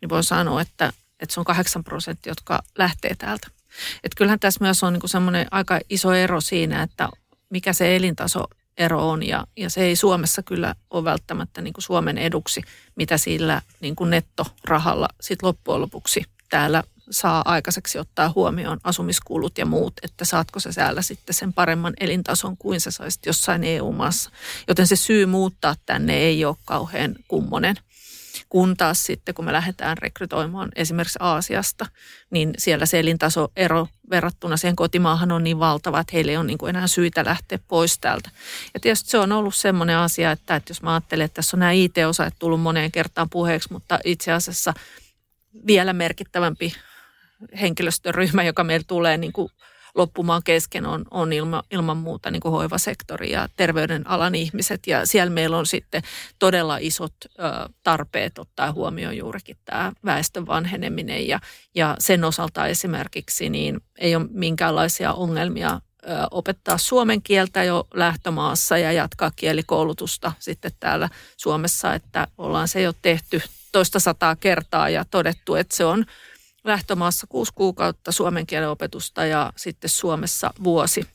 niin voi sanoa, että, että se on 8 prosenttia, jotka lähtee täältä. Et kyllähän tässä myös on niin semmoinen aika iso ero siinä, että mikä se elintaso ero on ja, ja se ei Suomessa kyllä ole välttämättä niin Suomen eduksi, mitä sillä niin nettorahalla sit loppujen lopuksi täällä saa aikaiseksi ottaa huomioon asumiskulut ja muut, että saatko se siellä sitten sen paremman elintason kuin sä saisit jossain EU-maassa. Joten se syy muuttaa tänne ei ole kauhean kummonen. Kun taas sitten, kun me lähdetään rekrytoimaan esimerkiksi Aasiasta, niin siellä se elintasoero verrattuna siihen kotimaahan on niin valtava, että heille ei ole niin kuin enää syitä lähteä pois täältä. Ja tietysti se on ollut semmoinen asia, että, että jos mä ajattelen, että tässä on nämä IT-osaajat tullut moneen kertaan puheeksi, mutta itse asiassa vielä merkittävämpi henkilöstöryhmä, joka meillä tulee niin kuin loppumaan kesken on, on ilma, ilman muuta niin kuin hoivasektori ja terveydenalan ihmiset. Ja siellä meillä on sitten todella isot ö, tarpeet ottaa huomioon juurikin tämä väestön vanheneminen. Ja, ja sen osalta esimerkiksi niin ei ole minkäänlaisia ongelmia ö, opettaa suomen kieltä jo lähtömaassa ja jatkaa kielikoulutusta sitten täällä Suomessa, että ollaan se jo tehty toista sataa kertaa ja todettu, että se on – lähtömaassa kuusi kuukautta suomen kielen opetusta ja sitten Suomessa vuosi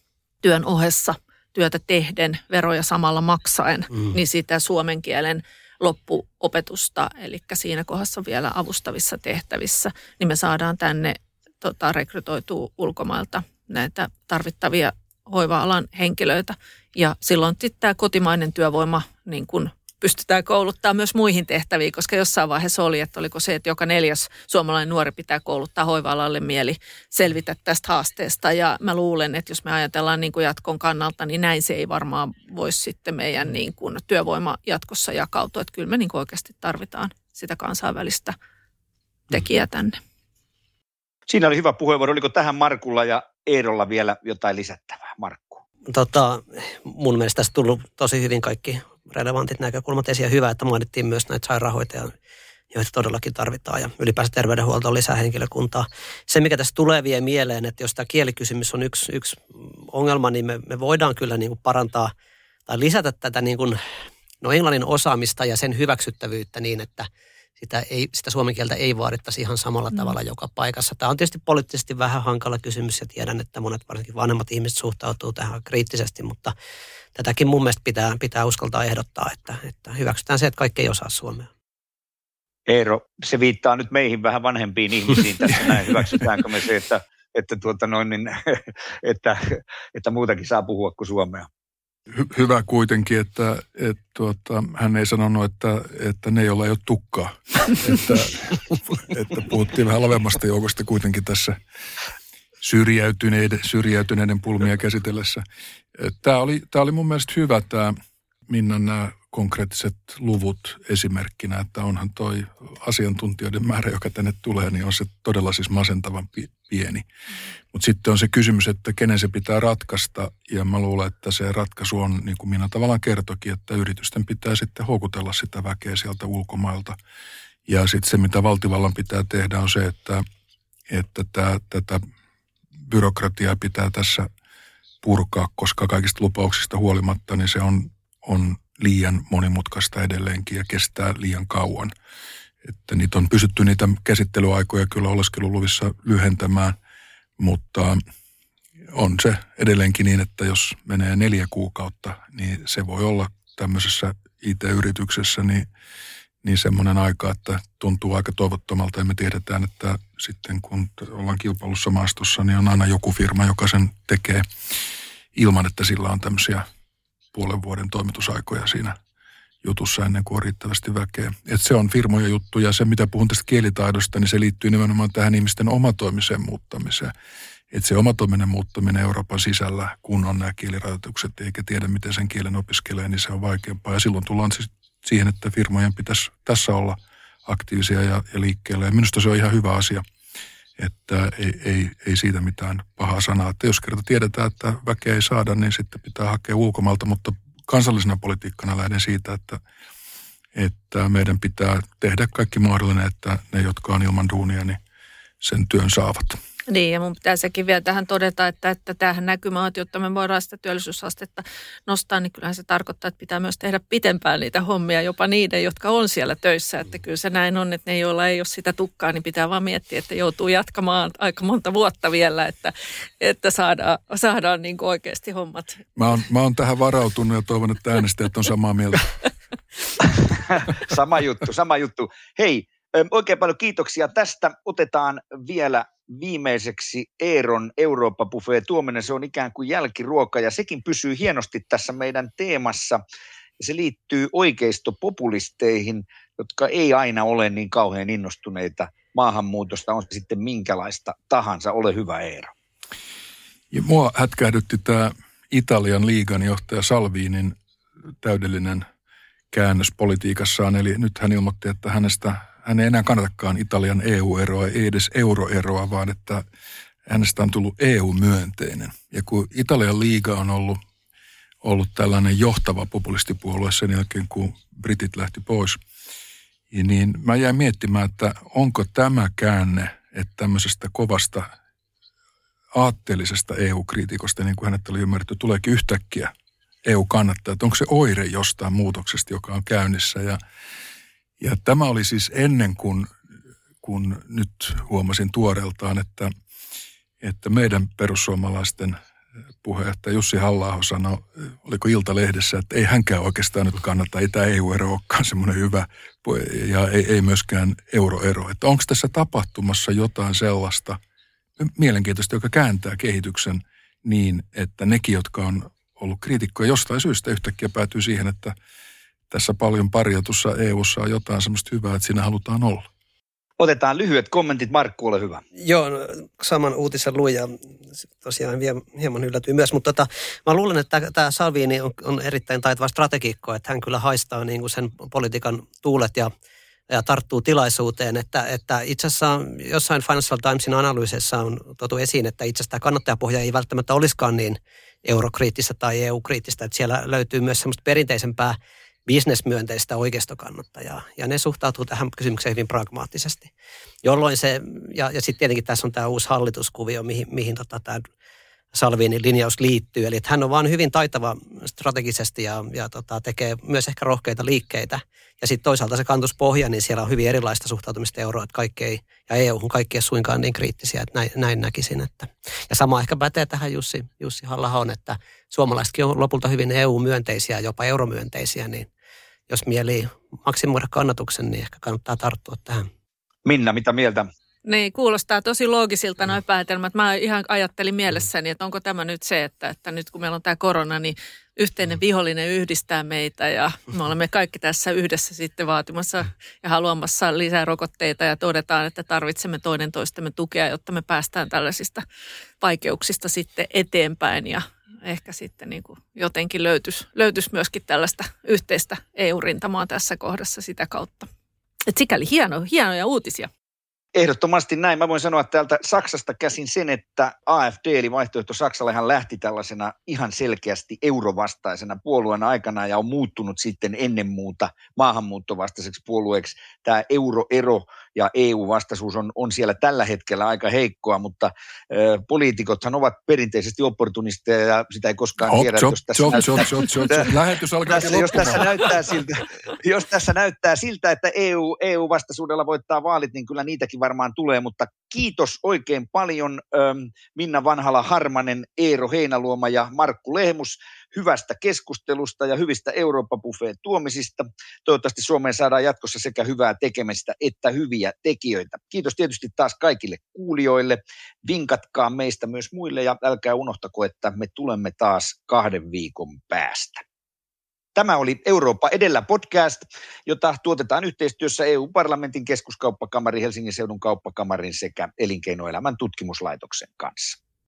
työn ohessa työtä tehden, veroja samalla maksaen, mm. niin sitä suomen kielen loppuopetusta, eli siinä kohdassa vielä avustavissa tehtävissä, niin me saadaan tänne tota, rekrytoitua ulkomailta näitä tarvittavia hoiva-alan henkilöitä. Ja silloin tämä kotimainen työvoima niin kun pystytään kouluttaa myös muihin tehtäviin, koska jossain vaiheessa oli, että oliko se, että joka neljäs suomalainen nuori pitää kouluttaa hoiva-alalle mieli selvitä tästä haasteesta. Ja mä luulen, että jos me ajatellaan niin kuin jatkon kannalta, niin näin se ei varmaan voisi sitten meidän niin kuin työvoima jatkossa jakautua. Että kyllä me niin kuin oikeasti tarvitaan sitä kansainvälistä tekijää tänne. Siinä oli hyvä puheenvuoro. Oliko tähän Markulla ja Eerolla vielä jotain lisättävää? Markku. Tota, mun mielestä tässä tullut tosi hyvin kaikki relevantit näkökulmat esiin. Hyvä, että mainittiin myös näitä sairaanhoitajia, joita todellakin tarvitaan ja ylipäänsä terveydenhuolto lisää henkilökuntaa. Se, mikä tässä tulee vielä mieleen, että jos tämä kielikysymys on yksi, yksi ongelma, niin me, me voidaan kyllä niin kuin parantaa tai lisätä tätä niin kuin, no englannin osaamista ja sen hyväksyttävyyttä niin, että sitä, ei, sitä suomen kieltä ei vaadittaisi ihan samalla mm. tavalla joka paikassa. Tämä on tietysti poliittisesti vähän hankala kysymys ja tiedän, että monet varsinkin vanhemmat ihmiset suhtautuu tähän kriittisesti, mutta tätäkin mun mielestä pitää, pitää uskaltaa ehdottaa, että, että hyväksytään se, että kaikki ei osaa suomea. Eero, se viittaa nyt meihin vähän vanhempiin ihmisiin tässä näin. Hyväksytäänkö me se, että, että, tuota noin, niin, että, että muutakin saa puhua kuin suomea? Hy- hyvä kuitenkin, että, että tuota, hän ei sanonut, että, että ne, joilla ei ole tukkaa. että, että puhuttiin vähän lavemmasta joukosta kuitenkin tässä syrjäytyneiden, syrjäytyneiden pulmia käsitellessä. Tämä oli, tämä oli mun mielestä hyvä tämä Minnan nämä konkreettiset luvut esimerkkinä, että onhan toi asiantuntijoiden määrä, joka tänne tulee, niin on se todella siis masentavan pieni. Mutta sitten on se kysymys, että kenen se pitää ratkaista, ja mä luulen, että se ratkaisu on, niin kuin minä tavallaan kertokin, että yritysten pitää sitten houkutella sitä väkeä sieltä ulkomailta. Ja sitten se, mitä valtivallan pitää tehdä, on se, että, että tää, tätä byrokratiaa pitää tässä purkaa, koska kaikista lupauksista huolimatta, niin se on, on liian monimutkaista edelleenkin ja kestää liian kauan. Että niitä on pysytty niitä käsittelyaikoja kyllä oleskeluluvissa lyhentämään, mutta on se edelleenkin niin, että jos menee neljä kuukautta, niin se voi olla tämmöisessä IT-yrityksessä niin, niin semmoinen aika, että tuntuu aika toivottomalta ja me tiedetään, että sitten kun ollaan kilpailussa maastossa, niin on aina joku firma, joka sen tekee ilman, että sillä on tämmöisiä puolen vuoden toimitusaikoja siinä jutussa ennen kuin on riittävästi väkeä. Et se on firmojen juttu ja se, mitä puhun tästä kielitaidosta, niin se liittyy nimenomaan tähän ihmisten omatoimiseen muuttamiseen. Että se omatoiminen muuttaminen Euroopan sisällä, kun on nämä kielirajoitukset eikä tiedä, miten sen kielen opiskelee, niin se on vaikeampaa. Ja silloin tullaan siis siihen, että firmojen pitäisi tässä olla aktiivisia ja, ja liikkeellä. Ja minusta se on ihan hyvä asia, että ei, ei, ei siitä mitään pahaa sanaa. Että jos kerta tiedetään, että väkeä ei saada, niin sitten pitää hakea ulkomailta, mutta kansallisena politiikkana lähden siitä, että, että meidän pitää tehdä kaikki mahdollinen, että ne, jotka on ilman duunia, niin sen työn saavat. Niin, ja mun pitää sekin vielä tähän todeta, että, että tämähän näkymä on, että jotta me voidaan sitä työllisyysastetta nostaa, niin kyllähän se tarkoittaa, että pitää myös tehdä pitempään niitä hommia, jopa niiden, jotka on siellä töissä. Että kyllä se näin on, että ne, joilla ei ole sitä tukkaa, niin pitää vaan miettiä, että joutuu jatkamaan aika monta vuotta vielä, että, että saadaan, saadaan niin kuin oikeasti hommat. Mä oon, mä oon tähän varautunut ja toivon, että äänestäjät on samaa mieltä. sama juttu, sama juttu. Hei, Oikein paljon kiitoksia tästä. Otetaan vielä viimeiseksi Eeron Eurooppa Buffet tuominen. Se on ikään kuin jälkiruoka ja sekin pysyy hienosti tässä meidän teemassa. Se liittyy oikeistopopulisteihin, jotka ei aina ole niin kauhean innostuneita maahanmuutosta, on se sitten minkälaista tahansa. Ole hyvä Eero. Ja mua hätkähdytti tämä Italian liigan johtaja Salviinin täydellinen käännös politiikassaan. Eli nyt hän ilmoitti, että hänestä hän ei enää kannatakaan Italian EU-eroa, ei edes euroeroa, vaan että hänestä on tullut EU-myönteinen. Ja kun Italian liiga on ollut, ollut tällainen johtava populistipuolue sen jälkeen, kun Britit lähti pois, niin mä jäin miettimään, että onko tämä käänne, että tämmöisestä kovasta aatteellisesta EU-kriitikosta, niin kuin hänet oli ymmärretty, tuleekin yhtäkkiä EU-kannattaja. Että onko se oire jostain muutoksesta, joka on käynnissä. Ja ja tämä oli siis ennen kuin, kun nyt huomasin tuoreeltaan, että, että meidän perussuomalaisten puheenjohtaja Jussi halla sanoi, oliko Iltalehdessä, että ei hänkään oikeastaan nyt kannata, ei tämä EU-ero olekaan semmoinen hyvä ja ei, ei myöskään euroero. Että onko tässä tapahtumassa jotain sellaista mielenkiintoista, joka kääntää kehityksen niin, että nekin, jotka on ollut kriitikkoja jostain syystä yhtäkkiä päätyy siihen, että tässä paljon parjatussa EUssa on jotain semmoista hyvää, että siinä halutaan olla. Otetaan lyhyet kommentit. Markku, ole hyvä. Joo, no, saman uutisen luin ja tosiaan hieman yllätyin myös. Mutta tota, mä luulen, että tämä Salvini on, on erittäin taitava strategikko, että hän kyllä haistaa niin kuin sen politiikan tuulet ja, ja tarttuu tilaisuuteen. Että, että itse asiassa jossain Financial Timesin analyyseissa on tuotu esiin, että itse asiassa kannattajapohja ei välttämättä olisikaan niin eurokriittistä tai EU-kriittistä. Että siellä löytyy myös semmoista perinteisempää bisnesmyönteistä oikeistokannattajaa. Ja ne suhtautuu tähän kysymykseen hyvin pragmaattisesti. Jolloin se, ja, ja sitten tietenkin tässä on tämä uusi hallituskuvio, mihin, mihin tota, tämä Salvinin linjaus liittyy. Eli hän on vaan hyvin taitava strategisesti ja, ja tota, tekee myös ehkä rohkeita liikkeitä. Ja sitten toisaalta se kantuspohja, niin siellä on hyvin erilaista suhtautumista euroa, että kaikki ei, ja EU on kaikki suinkaan niin kriittisiä, että näin, näin näkisin. Että. Ja sama ehkä pätee tähän Jussi, Jussi halla on, että suomalaisetkin on lopulta hyvin EU-myönteisiä, jopa euromyönteisiä, niin jos mieli maksimoida kannatuksen, niin ehkä kannattaa tarttua tähän. Minna, mitä mieltä? Niin, kuulostaa tosi loogisilta noin päätelmät. Mä ihan ajattelin mielessäni, että onko tämä nyt se, että, että nyt kun meillä on tämä korona, niin yhteinen vihollinen yhdistää meitä ja me olemme kaikki tässä yhdessä sitten vaatimassa ja haluamassa lisää rokotteita ja todetaan, että tarvitsemme toinen toistemme tukea, jotta me päästään tällaisista vaikeuksista sitten eteenpäin ja ehkä sitten niin kuin jotenkin löytyisi, löytyisi myöskin tällaista yhteistä EU-rintamaa tässä kohdassa sitä kautta. Et sikäli hieno, hienoja uutisia. Ehdottomasti näin. Mä voin sanoa täältä Saksasta käsin sen, että AFD eli vaihtoehto Saksallehan lähti tällaisena ihan selkeästi eurovastaisena puolueena aikana ja on muuttunut sitten ennen muuta maahanmuuttovastaiseksi puolueeksi. Tämä euroero ja EU-vastaisuus on, on siellä tällä hetkellä aika heikkoa, mutta ö, poliitikothan ovat perinteisesti opportunisteja ja sitä ei koskaan Hop, tiedä. Chop, jos tässä, chop, chop, chop, chop, chop. Lähetys alkaa tässä, jos, tässä näyttää siltä, jos tässä näyttää siltä, että EU, EU-vastaisuudella voittaa vaalit, niin kyllä niitäkin varmaan tulee, mutta kiitos oikein paljon Minna Vanhala Harmanen, Eero Heinaluoma ja Markku Lehmus hyvästä keskustelusta ja hyvistä Eurooppa Buffet tuomisista. Toivottavasti Suomeen saadaan jatkossa sekä hyvää tekemistä että hyviä tekijöitä. Kiitos tietysti taas kaikille kuulijoille. Vinkatkaa meistä myös muille ja älkää unohtako, että me tulemme taas kahden viikon päästä. Tämä oli Eurooppa edellä podcast, jota tuotetaan yhteistyössä EU-parlamentin keskuskauppakamari, Helsingin seudun kauppakamarin sekä elinkeinoelämän tutkimuslaitoksen kanssa.